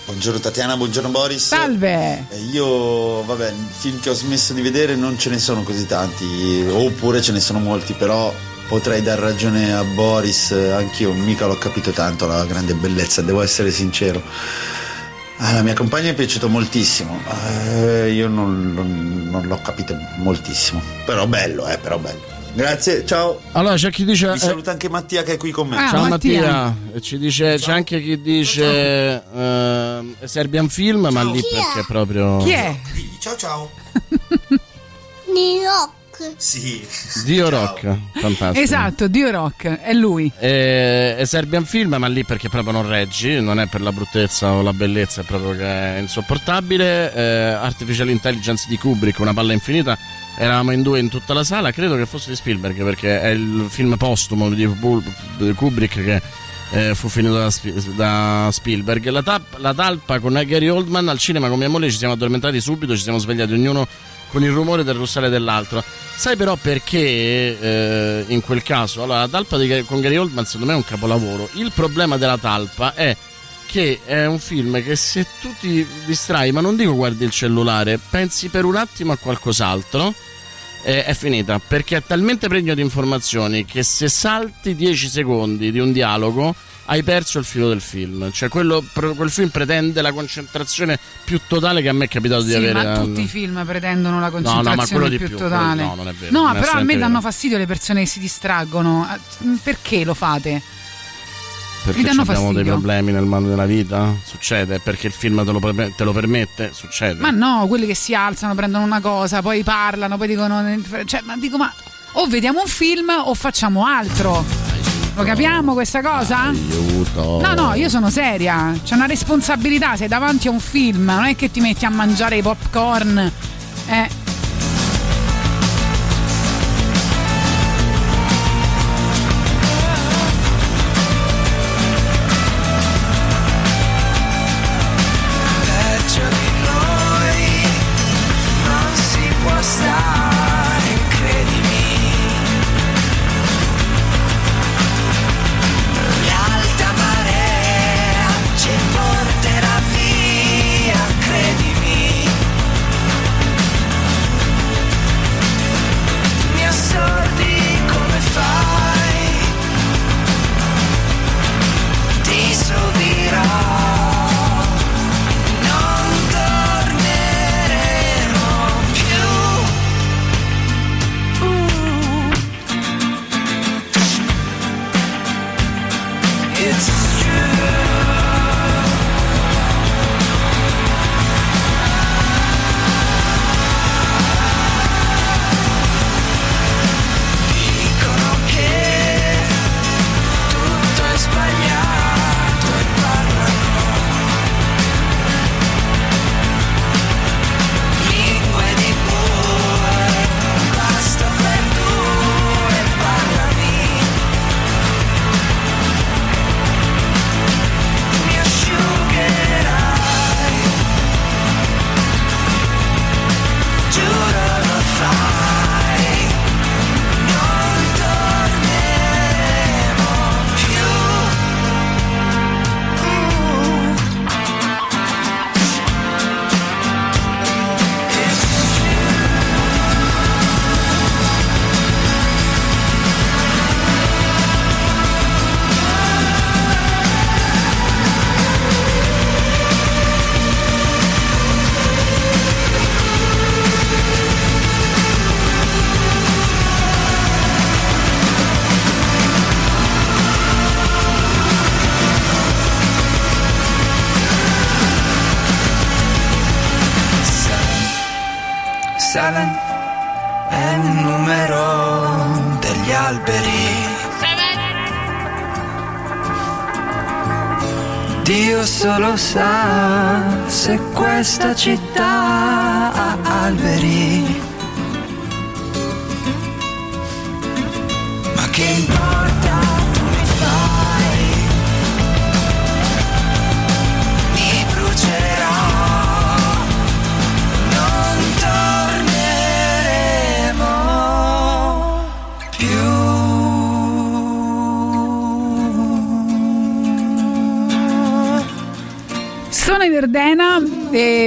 Buongiorno Tatiana, buongiorno Boris. salve! Eh, Io, vabbè, film che ho smesso di vedere non ce ne sono così tanti, oppure ce ne sono molti, però potrei dar ragione a Boris, eh, anch'io mica l'ho capito tanto la grande bellezza, devo essere sincero. Alla mia compagna è piaciuto moltissimo, eh, io non, non- non l'ho capito moltissimo, però bello, eh, però bello. Grazie, ciao. Allora c'è chi dice. Vi saluta anche Mattia che è qui con me. Ciao Mattia, ci dice, c'è anche chi dice eh, Serbian Film, ma lì perché proprio. Chi è? Ciao ciao. (laughs) New Sì. Dio Rock, fantastico. Esatto, Dio Rock, è lui. E, e Serbian Film, ma lì perché proprio non reggi, non è per la bruttezza o la bellezza, è proprio che è insopportabile. Eh, Artificial Intelligence di Kubrick, una palla infinita. Eravamo in due in tutta la sala, credo che fosse di Spielberg perché è il film postumo di Kubrick che eh, fu finito da, da Spielberg. La, tap- la talpa con Gary Oldman al cinema con mia moglie ci siamo addormentati subito, ci siamo svegliati ognuno con il rumore del russare dell'altro. Sai però perché eh, in quel caso? Allora, la talpa di- con Gary Oldman secondo me è un capolavoro. Il problema della talpa è che è un film che se tu ti distrai, ma non dico guardi il cellulare, pensi per un attimo a qualcos'altro, eh, è finita. Perché è talmente pregno di informazioni che se salti 10 secondi di un dialogo hai perso il filo del film. Cioè quello- quel film pretende la concentrazione più totale che a me è capitato di Sì, avere. ma tutti i film pretendono la no, ma concentrazione quello di più, più, totale. quello- no, non è vero, No, però a me assolutamente danno vero. fastidio le persone che si distraggono. Ah, Perché lo fate? Perché abbiamo dei fastidio. problemi nel mondo della vita? Succede? Perché il film te lo, te lo permette? Succede. Ma no, quelli che si alzano, prendono una cosa, poi parlano, poi dicono. Cioè, ma dico, ma o vediamo un film o facciamo altro. Lo capiamo questa cosa? No, no, io sono seria. C'è una responsabilità, sei davanti a un film, non è che ti metti a mangiare i popcorn. Eh.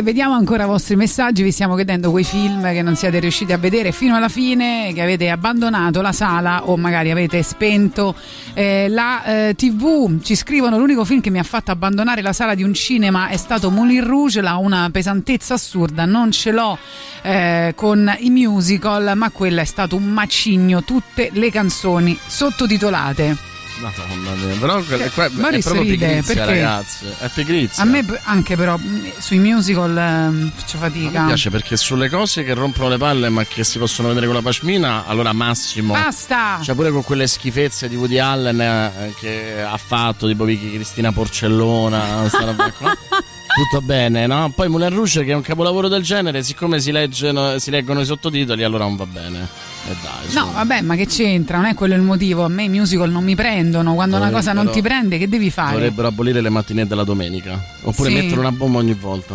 Vediamo ancora i vostri messaggi. Vi stiamo chiedendo quei film che non siete riusciti a vedere fino alla fine, che avete abbandonato la sala o magari avete spento eh, la eh, TV. Ci scrivono: L'unico film che mi ha fatto abbandonare la sala di un cinema è stato Moulin Rouge. Ha una pesantezza assurda. Non ce l'ho eh, con i musical, ma quello è stato un macigno. Tutte le canzoni sottotitolate. Madonna mia, però quella- qua- è Boris proprio ride, pigrizia, ragazzi. È pigrizia. A me anche però mh, sui musical ehm, faccio fatica. Mi piace perché sulle cose che rompono le palle ma che si possono vedere con la pashmina, allora massimo. Basta! Cioè pure con quelle schifezze di Woody Allen eh, che ha fatto, tipo Vicky Cristina Porcellona, sta roba qua. (laughs) Tutto bene, no? Poi Moulin Rouge che è un capolavoro del genere, siccome si, leggono, si leggono i sottotitoli, allora non va bene. E dai, su. No, vabbè, ma che c'entra? Non è quello il motivo. A me i musical non mi prendono. Quando una cosa non ti prende, che devi fare? Dovrebbero abolire le mattinee della domenica. Oppure Sì. mettere una bomba ogni volta.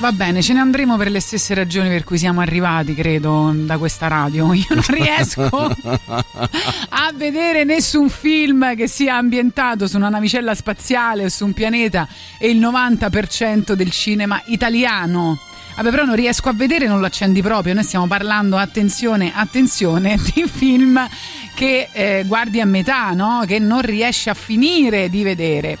Va bene, ce ne andremo per le stesse ragioni per cui siamo arrivati, credo, da questa radio. (laughs) Io non riesco a vedere nessun film che sia ambientato su una navicella spaziale o su un pianeta e il 90% del cinema italiano. Vabbè, però non riesco a vedere, non lo accendi proprio. Noi stiamo parlando, attenzione, attenzione, (laughs) di film che eh, guardi a metà, no? Che non riesci a finire di vedere.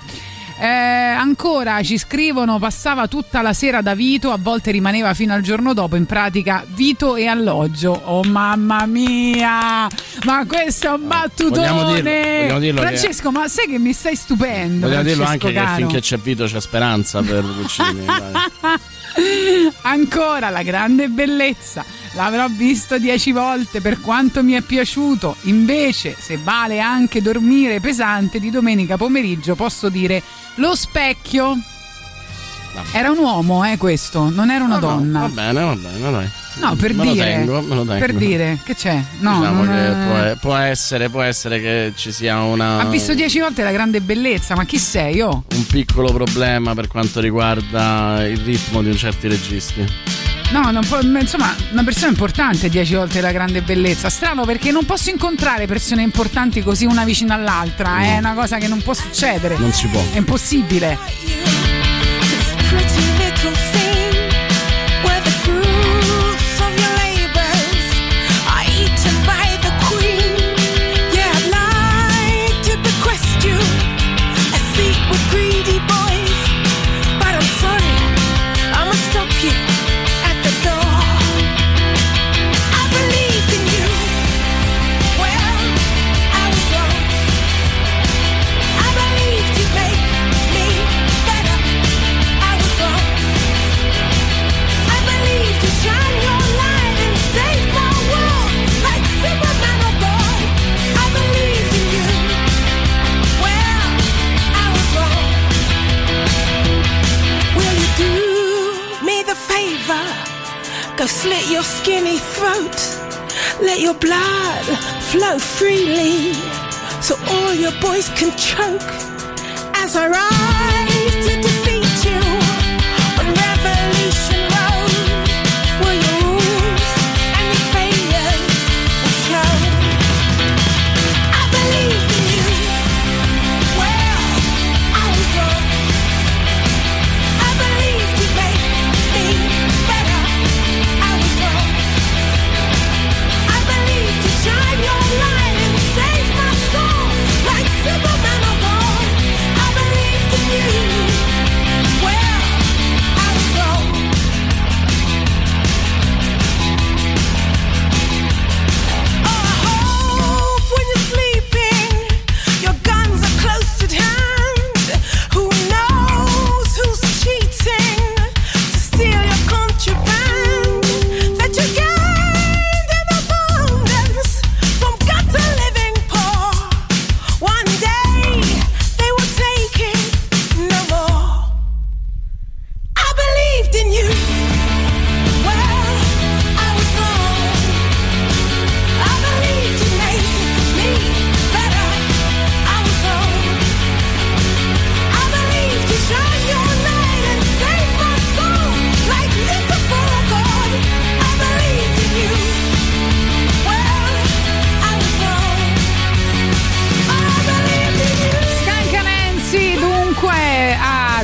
Eh, ancora ci scrivono: passava tutta la sera da Vito, a volte rimaneva fino al giorno dopo. In pratica, Vito e alloggio. Oh mamma mia, ma questo è un battutone! vogliamo dirlo- vogliamo dirlo che- Francesco, ma sai che mi stai stupendo? Vogliamo dirlo Francesco anche che caro? finché c'è Vito c'è speranza per Puccini. (laughs) Ancora la grande bellezza. L'avrò visto dieci volte per quanto mi è piaciuto. Invece, se vale anche dormire pesante di domenica pomeriggio, posso dire lo specchio. Era un uomo, eh, questo, non era una No, no, donna. Va bene, va bene, dai. No, per me dire. tengo, me lo tengo. Per dire, che c'è? No, diciamo non che può, può essere, può essere che ci sia una, Ha visto dieci volte la grande bellezza, ma chi sei? Oh? un piccolo problema per quanto riguarda il ritmo di un certi registi. No, non può- insomma, una persona importante dieci volte la grande bellezza. Strano perché non posso incontrare persone importanti così una vicino all'altra. È una cosa che non può succedere. Non si può. È impossibile. Go slit your skinny throat. Let your blood flow freely so all your boys can choke as I rise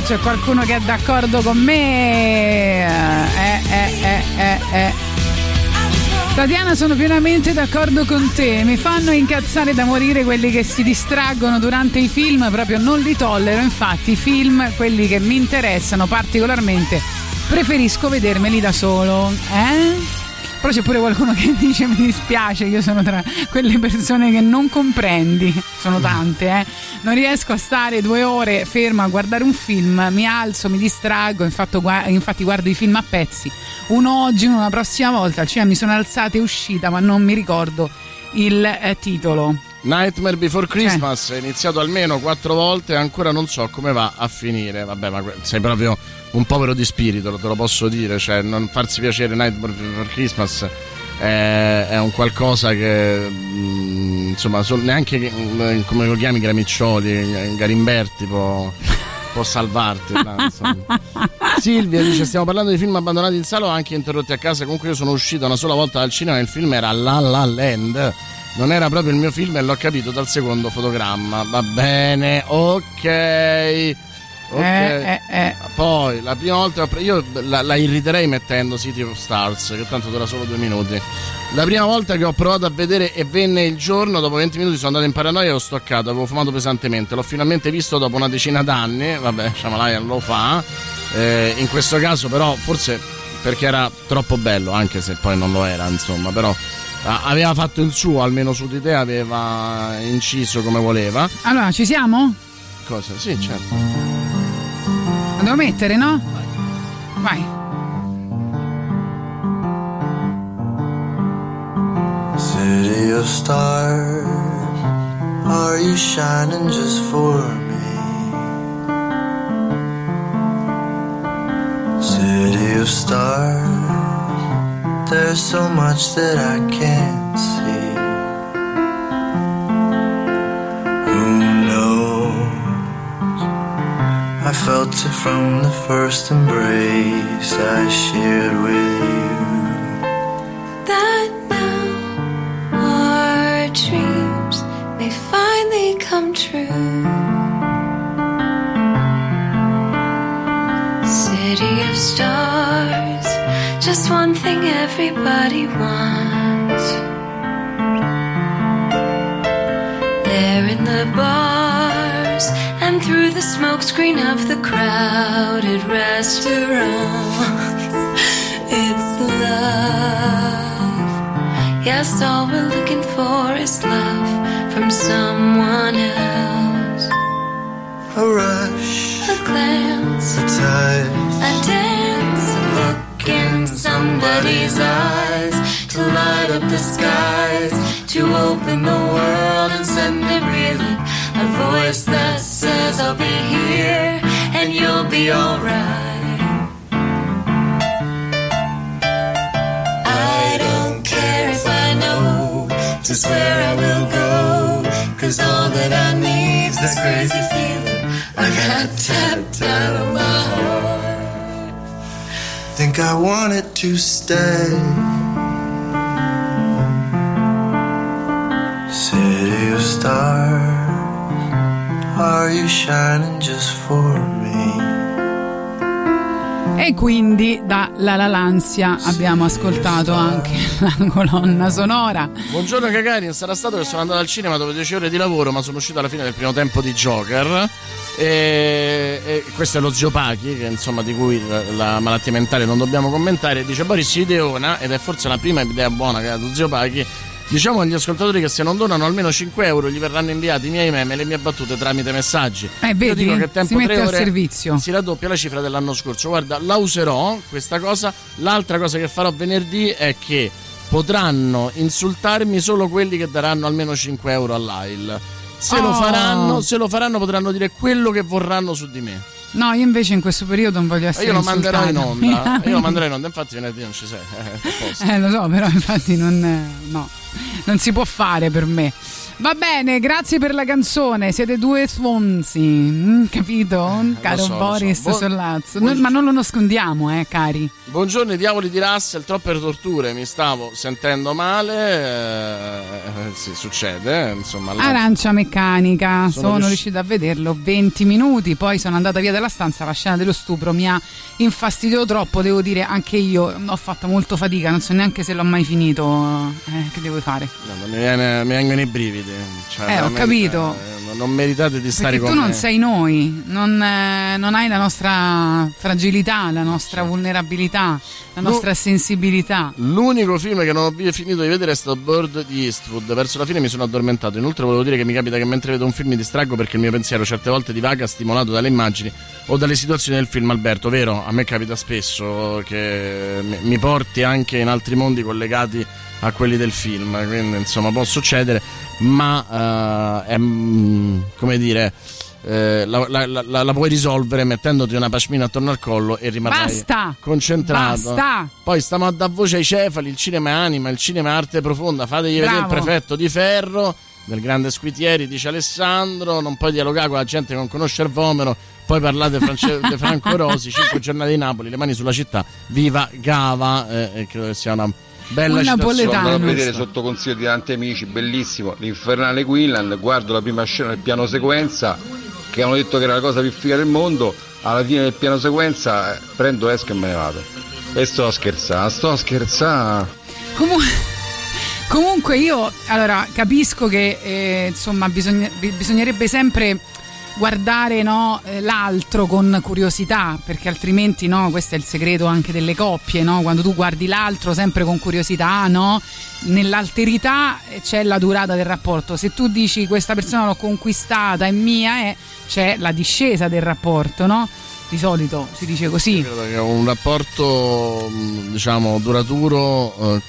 c'è qualcuno che è d'accordo con me. Eh, eh, eh, eh, eh. Tatiana, sono pienamente d'accordo con te. Mi fanno incazzare da morire quelli che si distraggono durante i film, proprio non li tollero. Infatti, i film, quelli che mi interessano particolarmente, preferisco vedermeli da solo. Eh? Però c'è pure qualcuno che (laughs) dice mi dispiace, io sono tra quelle persone che non comprendi, sono tante, eh. Non riesco a stare due ore ferma a guardare un film, mi alzo, mi distraggo, infatti, infatti guardo i film a pezzi. Uno oggi, uno la prossima volta, cioè mi sono alzata e uscita, ma non mi ricordo il eh, titolo. Nightmare Before Christmas è iniziato almeno quattro volte e ancora non so come va a finire. Vabbè, ma sei proprio un povero di spirito, te lo posso dire. Cioè, non farsi piacere Nightmare Before Christmas è, è un qualcosa che mm, insomma sol- neanche che- mm, come lo chiami Gramiccioli, Garimberti può, può salvarti. là. (laughs) Silvia dice: Stiamo parlando di film abbandonati in sala o anche interrotti a casa. Comunque, io sono uscito una sola volta dal cinema e il film era La La Land. Non era proprio il mio film e l'ho capito dal secondo fotogramma. Va bene, ok. Ok. Eh, eh, Poi la prima volta io la, la irriterei mettendo City of Stars, che tanto dura solo due minuti. La prima volta che ho provato a vedere e venne il giorno, dopo 20 minuti sono andato in paranoia e ho stoccato, avevo fumato pesantemente. L'ho finalmente visto dopo una decina d'anni. Vabbè, Shyamalan lo fa. Eh, in questo caso, però, forse perché era troppo bello, anche se poi non lo era, insomma, però. Aveva fatto il suo, almeno su di te, aveva inciso come voleva. Allora, ci siamo? Cosa? Sì, certo. Devo mettere, no? Vai. City of stars, are you shining just for me? City of stars, there's so much that I can't see. Felt it from the first embrace I shared with you. that now our dreams may finally come true. City of stars, just one thing everybody wants. Smokescreen of the crowded restaurants. It's love. Yes, all we're looking for is love from someone else. A rush, A glance, a touch, a dance, a look in somebody's eyes to light up the skies, to open the world and send it reeling. A voice that says, I'll be here and you'll be alright. I don't care if I know just where I will go. Cause all that I need's this crazy feeling I got tapped out of my heart. think I wanted to stay. City of stars, are you shining just for me? E quindi da La La Lansia abbiamo ascoltato anche (laughs) la colonna sonora. Buongiorno Gagarin, sarà stato che sono andato al cinema dopo 10 ore di lavoro, ma sono uscito alla fine del primo tempo di Joker. E, e questo è lo zio Pachi, che insomma di cui la, la malattia mentale non dobbiamo commentare. Dice Boris Ideona, ed è forse la prima idea buona che ha dato zio Pachi. Diciamo agli ascoltatori che se non donano almeno 5 euro gli verranno inviati i miei meme e le mie battute tramite messaggi. Eh, Io vedi? dico che tempo Si mette al servizio. Si raddoppia la cifra dell'anno scorso. Guarda, la userò questa cosa. L'altra cosa che farò venerdì è che potranno insultarmi solo quelli che daranno almeno 5 euro all'AIL. Se, lo Oh. faranno, se lo faranno potranno dire quello che vorranno su di me. No, io invece in questo periodo non voglio essere io lo manderò in onda. (laughs) Io lo manderò in onda, infatti venerdì non ci sei. Eh, posto. Eh, lo so, però infatti non, no, non si può fare per me. Va bene, grazie per la canzone. Siete due sfonzi, mm, capito? Caro so, lo so. Boris Buon- Sollazzo. No, ma non lo nascondiamo, eh, cari. Buongiorno i diavoli di Russell, troppe torture, mi stavo sentendo male, eh, sì, succede, eh, insomma. la- Arancia meccanica, Sono sono, riusci- riuscita a vederlo 20 minuti, poi sono andata via dalla stanza, la scena dello stupro mi ha infastidito troppo, devo dire anche io ho fatto molto fatica, non so neanche se l'ho mai finito, eh, che devo fare? No, mi, viene- mi vengono i brividi. Cioè, Eh, ho capito. eh, non- non meritate di stare Perché con tu non me. sei noi, non, eh, non hai la nostra fragilità, la nostra vulnerabilità, la No. nostra sensibilità. L'unico film che non ho finito di vedere è stato Bird di Eastwood. Verso la fine mi sono addormentato. Inoltre volevo dire che mi capita che mentre vedo un film mi distraggo perché il mio pensiero certe volte divaga stimolato dalle immagini o dalle situazioni del film. Alberto, vero? A me capita spesso che mi porti anche in altri mondi collegati a quelli del film. Quindi insomma può succedere, ma eh, è mm, come dire. eh, la, la- la- la puoi risolvere mettendoti una pashmina attorno al collo e rimarrai Basta! concentrato. Basta! Poi stiamo a dar voce ai cefali, il cinema è anima, il cinema è arte profonda. Fategli vedere il prefetto di ferro del grande Squitieri, dice Alessandro. Non puoi dialogare con la gente che non conosce il vomero. Poi parlate France- (laughs) di Franco Rosi, 5 giornate di Napoli, le mani sulla città. Viva Gava! eh, e credo che sia una bella Un Sono citazione. andato a vedere sotto consiglio di tanti amici, bellissimo, l'Infernale Quinlan, guardo la prima scena del piano sequenza, che hanno detto che era la cosa più figa del mondo, alla fine del piano sequenza eh, prendo, esco e me ne vado. E sto a scherzare, sto a scherzare. Comu- comunque io allora capisco che eh, insomma bisogna- bi- bisognerebbe sempre guardare no, eh, l'altro con curiosità perché altrimenti no, questo è il segreto anche delle coppie no? quando tu guardi l'altro sempre con curiosità nell'alterità eh, c'è la durata del rapporto. Se tu dici questa persona l'ho conquistata è mia eh, c'è la discesa del rapporto di solito si dice così. Un rapporto, mh, diciamo, duraturo eh,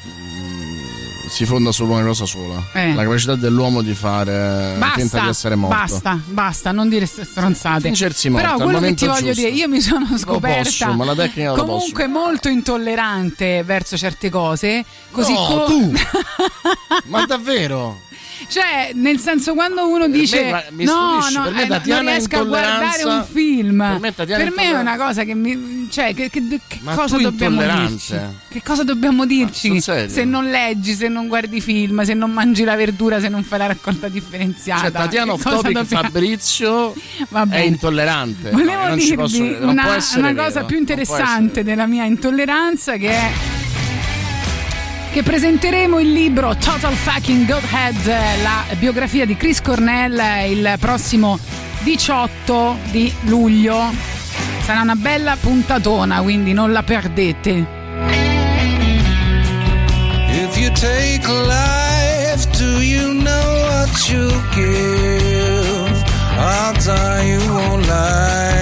si fonda su una cosa sola: Eh. la capacità dell'uomo di fare finta Basta, di essere morto. basta, basta, non dire stronzate. Fingersi morto, Però quello che ti voglio giusto. dire, io mi sono Lo scoperta posso, ma la tecnica la comunque molto intollerante verso certe cose, così No, co- tu! (laughs) Ma davvero? Cioè, nel senso quando uno dice me, mi no, stupisci, no, per me eh, Tatiana non riesco a guardare un film. per me Tatiana Per me è una cosa che mi cioè che, che- che cosa dobbiamo dirci? Che cosa dobbiamo dirci se non leggi, se non guardi film, se non mangi la verdura, se non fai la raccolta differenziata? Cioè, Tatiana Off Topic dobbiamo- Fabrizio (laughs) è intollerante. Volevo No, non dirvi non può una, una cosa più interessante della mia intolleranza che è che presenteremo il libro Total Fucking Godhead, la biografia di Chris Cornell il prossimo 18 di luglio. Sarà una bella puntatona, quindi non la perdete. If you take life, do you know what you give? Odds are you won't like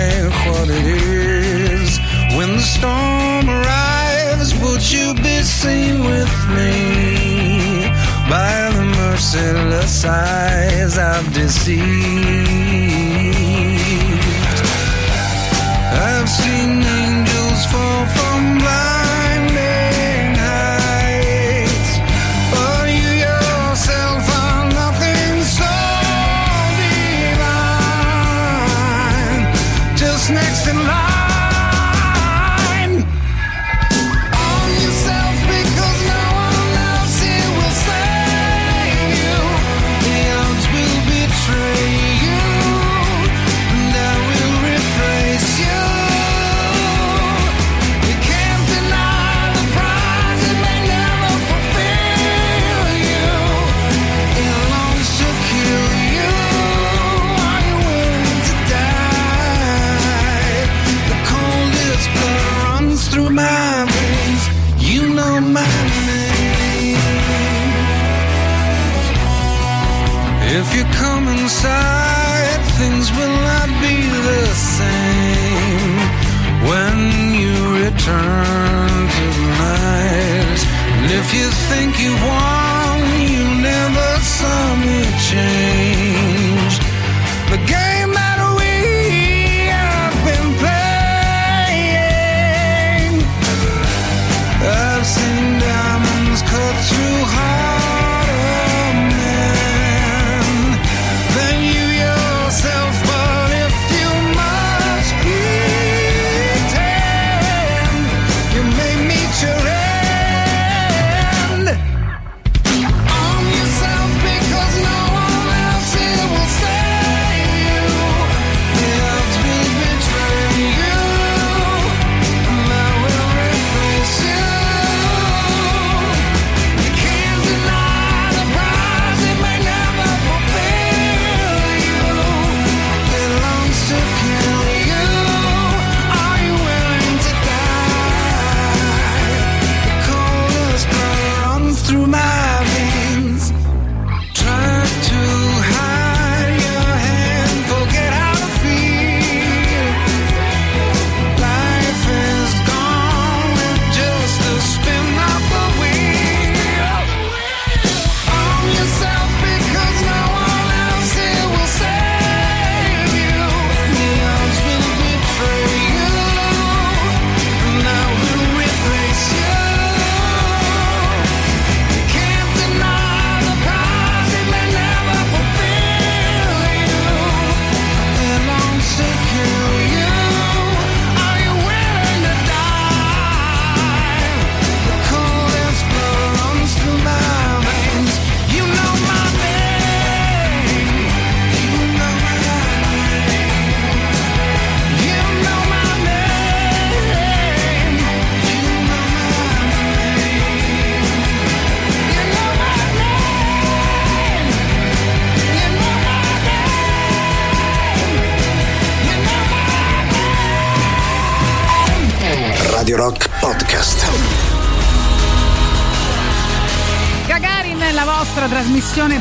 seen with me? By the merciless eyes I've deceived. I've seen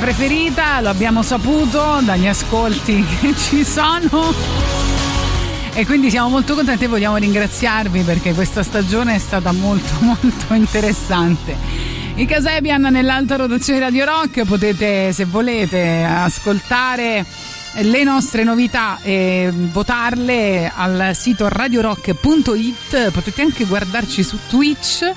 preferita, lo abbiamo saputo dagli ascolti (laughs) che ci sono. E quindi siamo molto contenti e vogliamo ringraziarvi perché questa stagione è stata molto (laughs) molto interessante. I Casebian nell'alta rotazione Radio Rock potete se volete ascoltare le nostre novità e votarle al sito radiorock.it, potete anche guardarci su Twitch.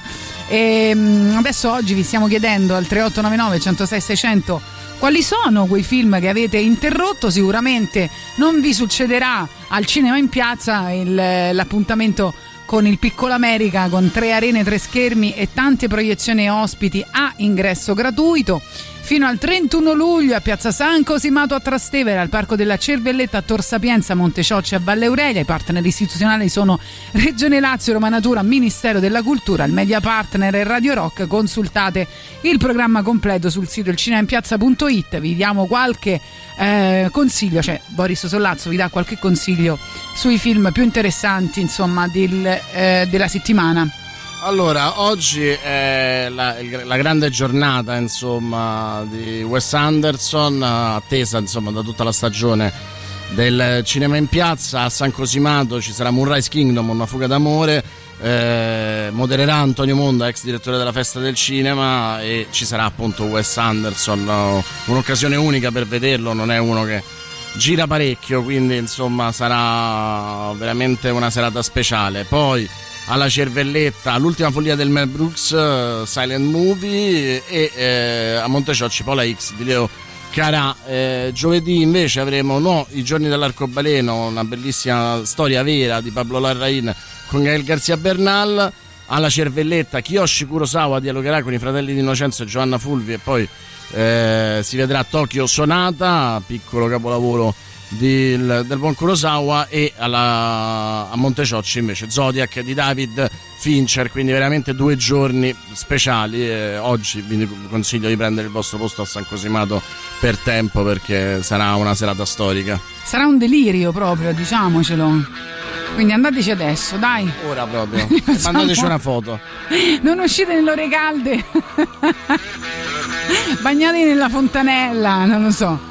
E mm, adesso oggi vi stiamo chiedendo al 3899 106 600 quali sono quei film che avete interrotto. Sicuramente non vi succederà al cinema in piazza il- l'appuntamento con il Piccolo America con tre arene, tre schermi e tante proiezioni ospiti a ingresso gratuito. Fino al 31 luglio a Piazza San Cosimato a Trastevere, al Parco della Cervelletta a Tor Sapienza, Monte Ciocci a Valle Aurelia. I partner istituzionali sono Regione Lazio, Roma Natura, Ministero della Cultura, il Media Partner e Radio Rock. Consultate il programma completo sul sito ilcinemainpiazza.it. Vi diamo qualche eh, consiglio, cioè Boris Sollazzo vi dà qualche consiglio sui film più interessanti insomma del, eh, della settimana. Allora, oggi è la, la grande giornata insomma, di Wes Anderson, attesa insomma, da tutta la stagione del cinema in piazza. A San Cosimato ci sarà Moonrise Kingdom, una fuga d'amore. eh, modererà Antonio Monda, ex direttore della festa del cinema, e ci sarà appunto Wes Anderson. no? Un'occasione unica per vederlo, non è uno che gira parecchio, quindi insomma sarà veramente una serata speciale. Poi alla Cervelletta, l'ultima follia del Mel Brooks, eh, Silent Movie e eh, a Monteciocci Pola X di Leo Carà. Eh, giovedì invece avremo no, I giorni dell'arcobaleno, una bellissima storia vera di Pablo Larrain con Gael Garzia Bernal. Alla Cervelletta Kiyoshi Kurosawa dialogherà con i fratelli di Innocenzo e Giovanna Fulvi e poi eh, si vedrà Tokyo Sonata, piccolo capolavoro del, del buon Kurosawa e alla, a Monteciocci invece Zodiac di David Fincher, quindi veramente due giorni speciali. e oggi vi consiglio di prendere il vostro posto a San Cosimato per tempo perché sarà una serata storica. Sarà un delirio proprio, diciamocelo. Quindi andateci adesso, dai. Ora proprio. (laughs) Mandateci una foto. Non uscite nelle ore calde. (laughs) Bagnatevi nella fontanella, non lo so.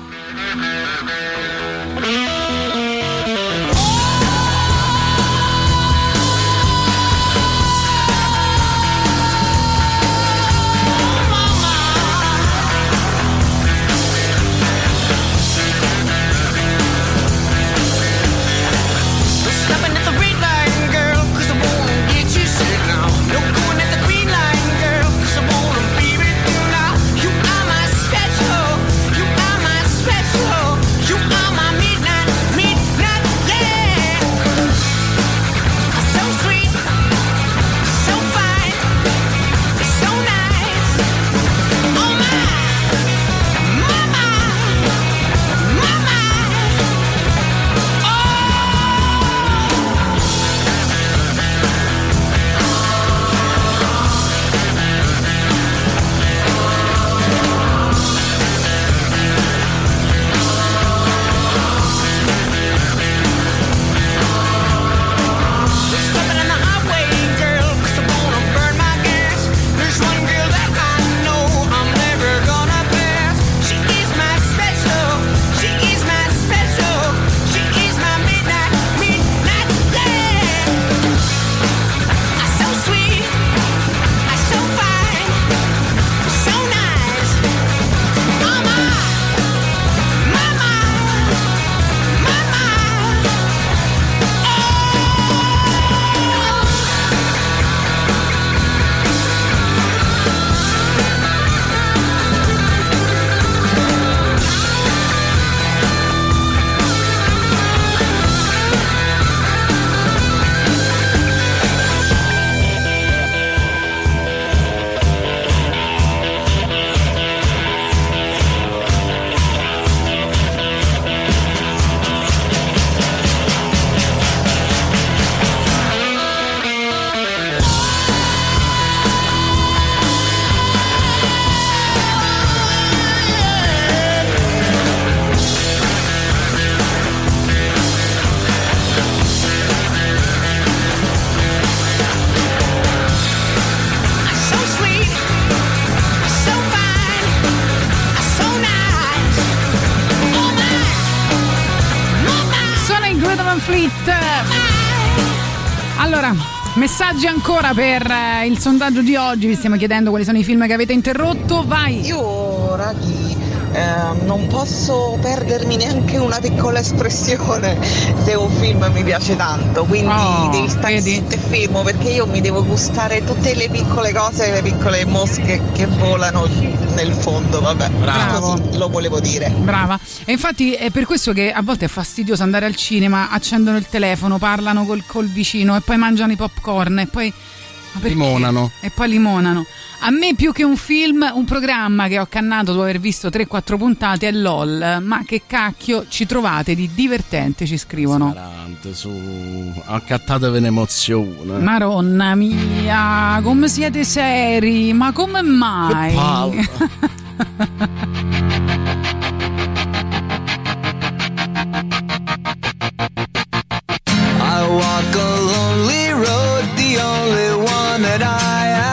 Per eh, il sondaggio di oggi. Vi stiamo chiedendo quali sono i film che avete interrotto. Vai. Io, raghi, eh, non posso perdermi neanche una piccola espressione se un film mi piace tanto, quindi Oh, devi stare zitto e fermo perché io mi devo gustare tutte le piccole cose, le piccole mosche che volano nel fondo, vabbè. Bravo. Così lo volevo dire. Brava. E infatti è per questo che a volte è fastidioso andare al cinema, accendono il telefono, parlano col, col vicino e poi mangiano i popcorn e poi... perché? Limonano. E poi limonano. A me più che un film, un programma che ho cannato dopo aver visto 3-4 puntate è LOL. Ma che cacchio ci trovate di divertente, ci scrivono. Tante, su accattatevi un'emozione. Maronna mia, come siete seri? Ma come mai? Che (laughs)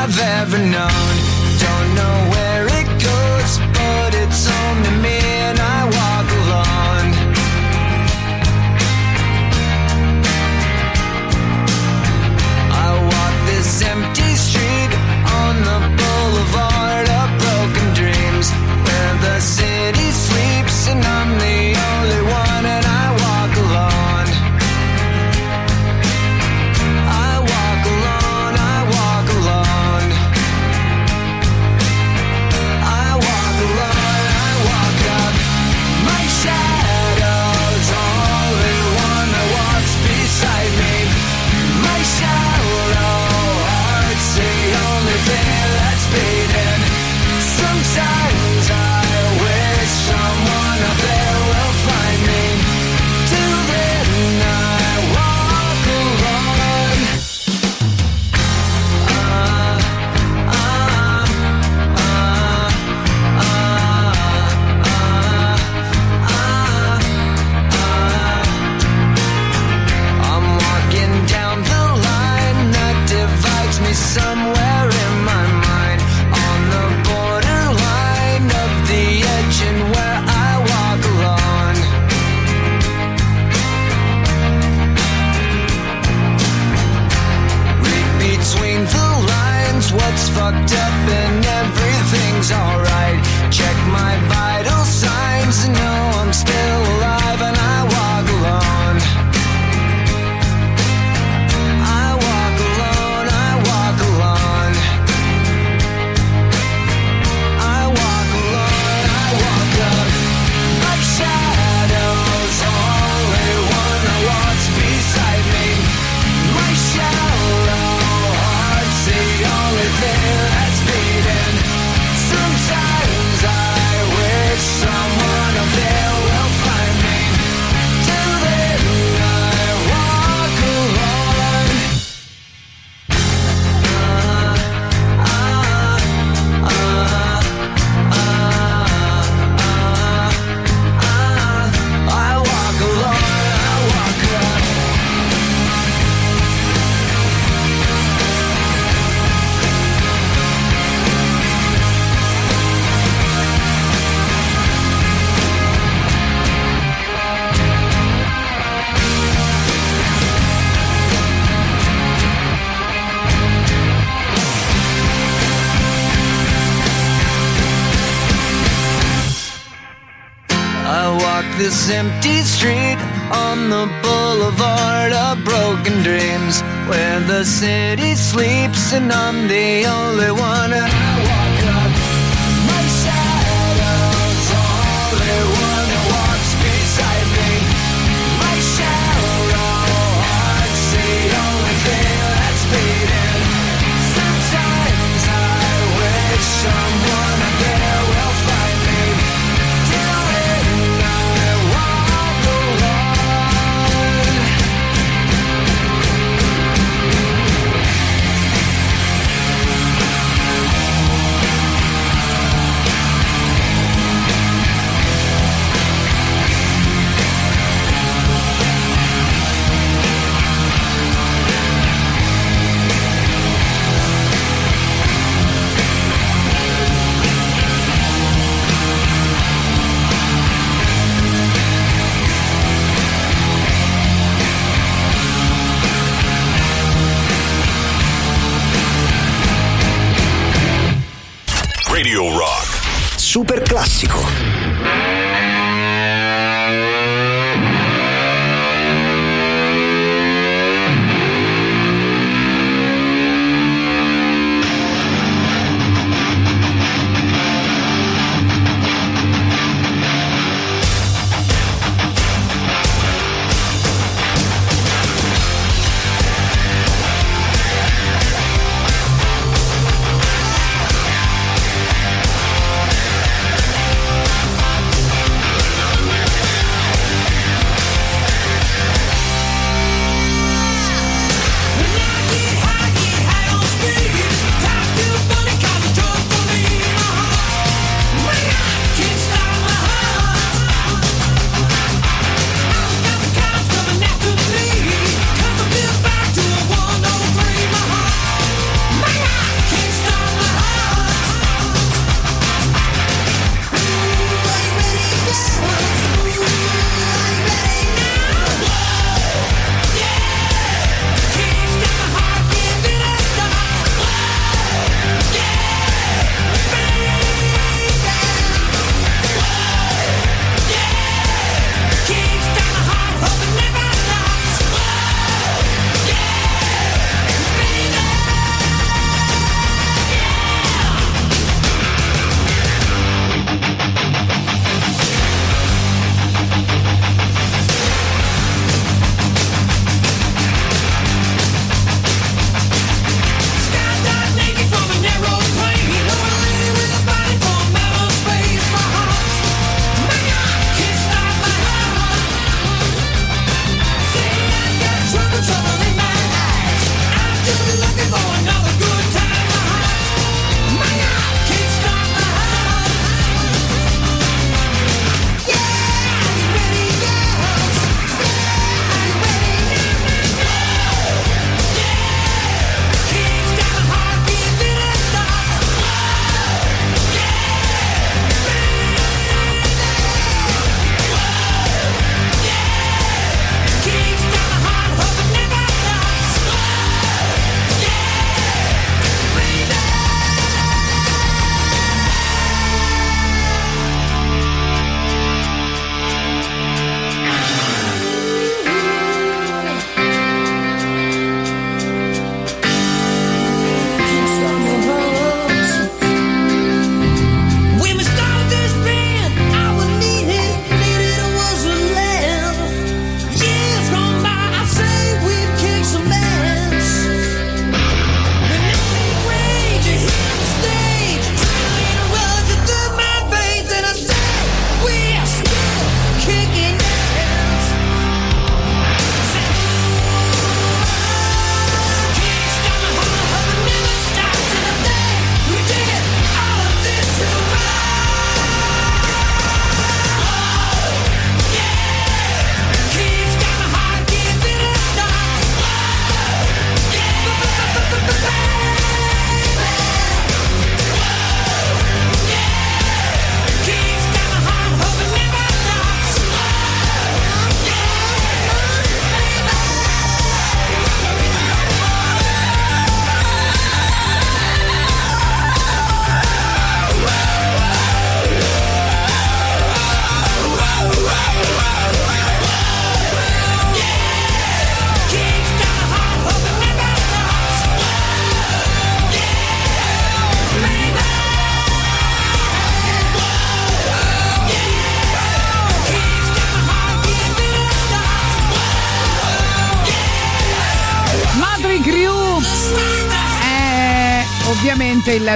I've ever known.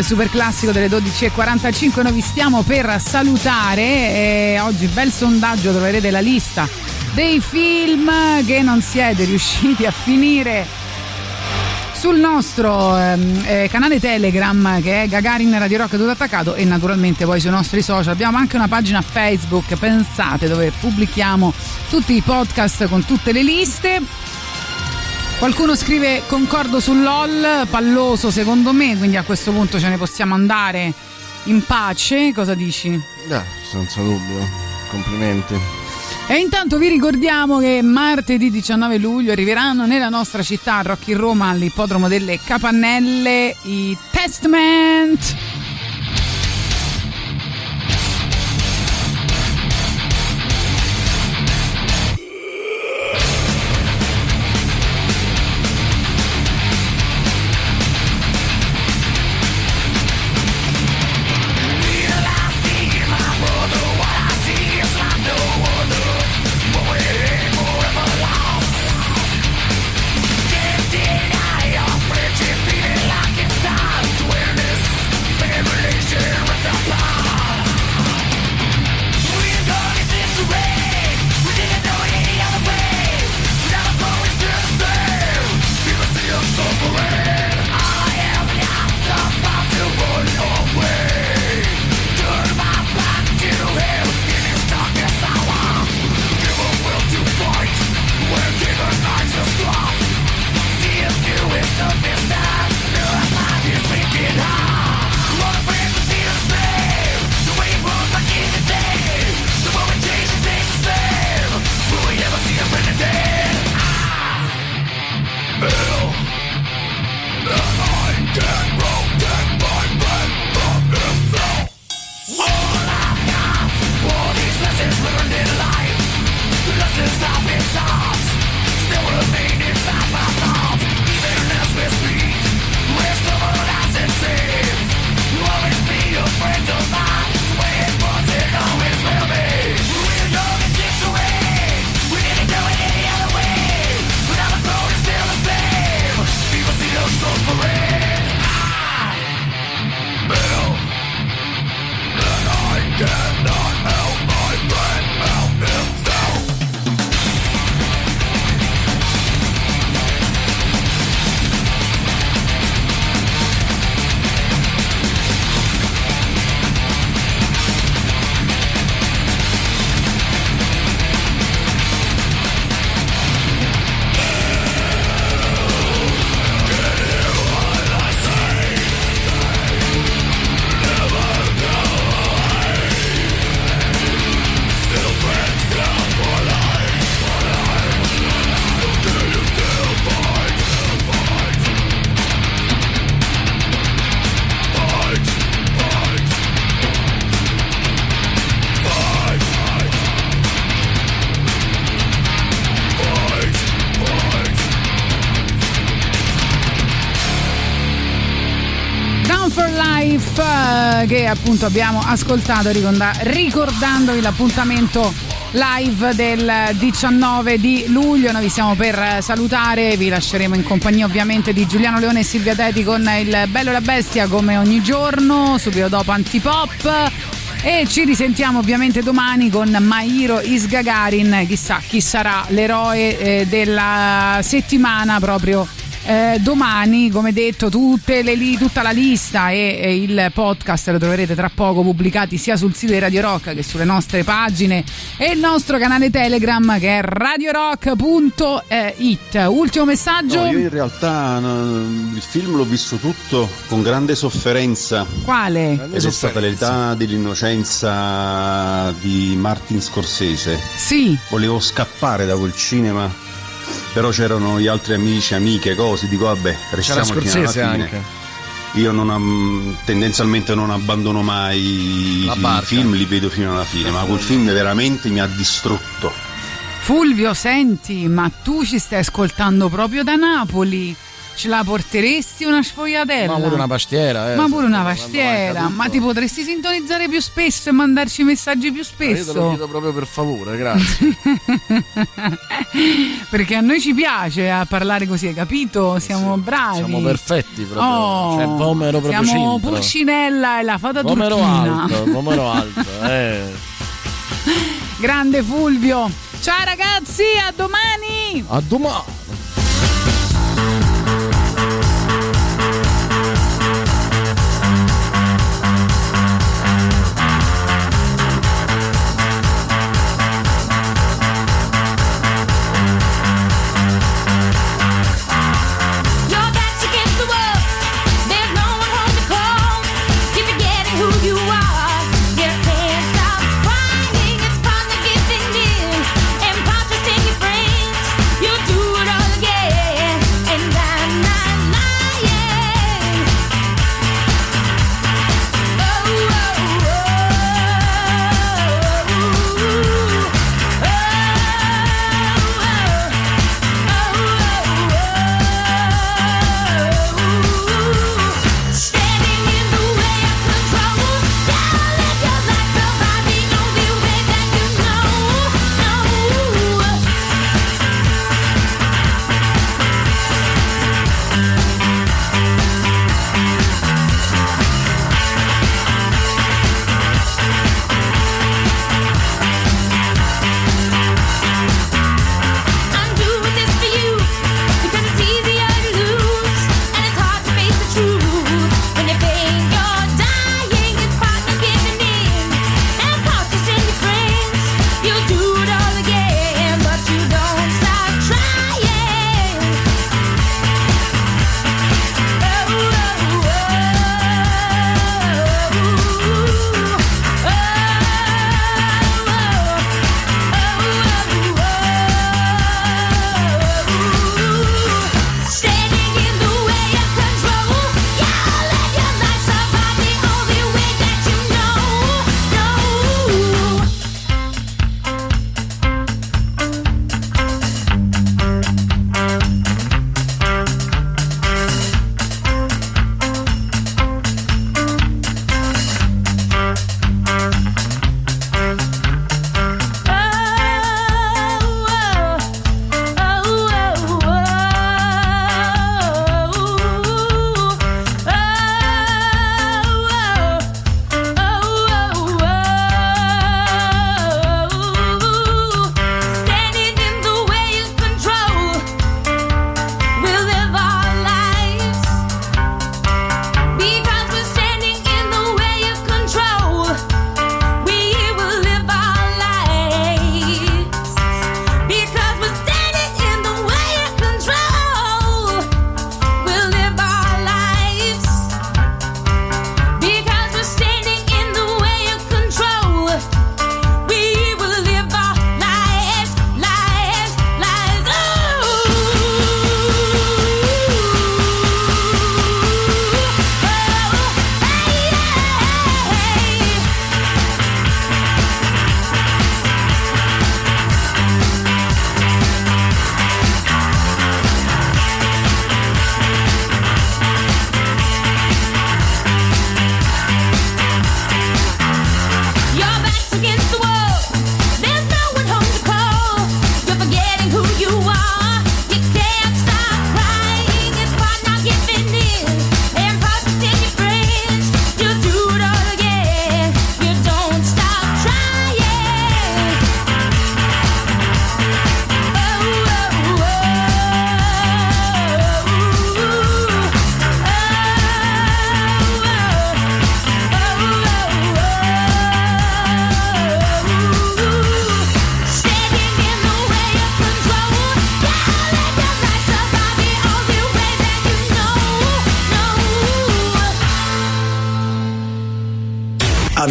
Super classico delle 12.45 noi vi stiamo per salutare e oggi bel sondaggio troverete la lista dei film che non siete riusciti a finire. Sul nostro ehm, eh, canale Telegram che è Gagarin Radio Rock tutto attaccato e naturalmente poi sui nostri social. Abbiamo anche una pagina Facebook pensate dove pubblichiamo tutti i podcast con tutte le liste Qualcuno scrive concordo sul LOL, palloso secondo me, quindi a questo punto ce ne possiamo andare in pace. Cosa dici? Eh, senza dubbio. Complimenti. E intanto vi ricordiamo che martedì 19 luglio arriveranno nella nostra città, Rocky Roma, all'ippodromo delle Capannelle, i Testament. Appunto abbiamo ascoltato ricorda- ricordandovi l'appuntamento live del 19 di luglio. Noi vi stiamo per salutare vi lasceremo in compagnia ovviamente di Giuliano Leone e Silvia Teti con il Bello e la Bestia come ogni giorno subito dopo Antipop. E ci risentiamo ovviamente domani con Mairo Isgagarin chissà chi sarà l'eroe eh, della settimana proprio eh, domani, come detto, tutte le li- tutta la lista e, e il podcast lo troverete tra poco pubblicati sia sul sito di Radio Rock che sulle nostre pagine e il nostro canale Telegram che è radiorock.it. Ultimo messaggio. No, io in realtà no, il film l'ho visto tutto con grande sofferenza. Quale? Ed è stata l'età dell'innocenza di Martin Scorsese. Sì. Volevo scappare da quel cinema, però c'erano gli altri amici, amiche, cose. Dico, vabbè, restiamo fino alla Scorsese fine. anche. Io non am- tendenzialmente non abbandono mai La i barca. film, li vedo fino alla fine, ma quel film veramente mi ha distrutto. Fulvio, senti, ma tu ci stai ascoltando proprio da Napoli. Ce la porteresti una sfogliatella? Ma pure una pastiera, eh. Ma pure una pastiera, ma ti potresti sintonizzare più spesso e mandarci messaggi più Io te lo spesso? chiedo proprio per favore, grazie. (laughs) Perché a noi ci piace a parlare così, hai capito? Siamo bravi. Siamo perfetti proprio. Oh, cioè, vomero proprio Siamo centro. Pulcinella e la fata Vomero turchina. alto, vomero alto, (laughs) eh. Grande Fulvio. Ciao ragazzi, a domani. A domani.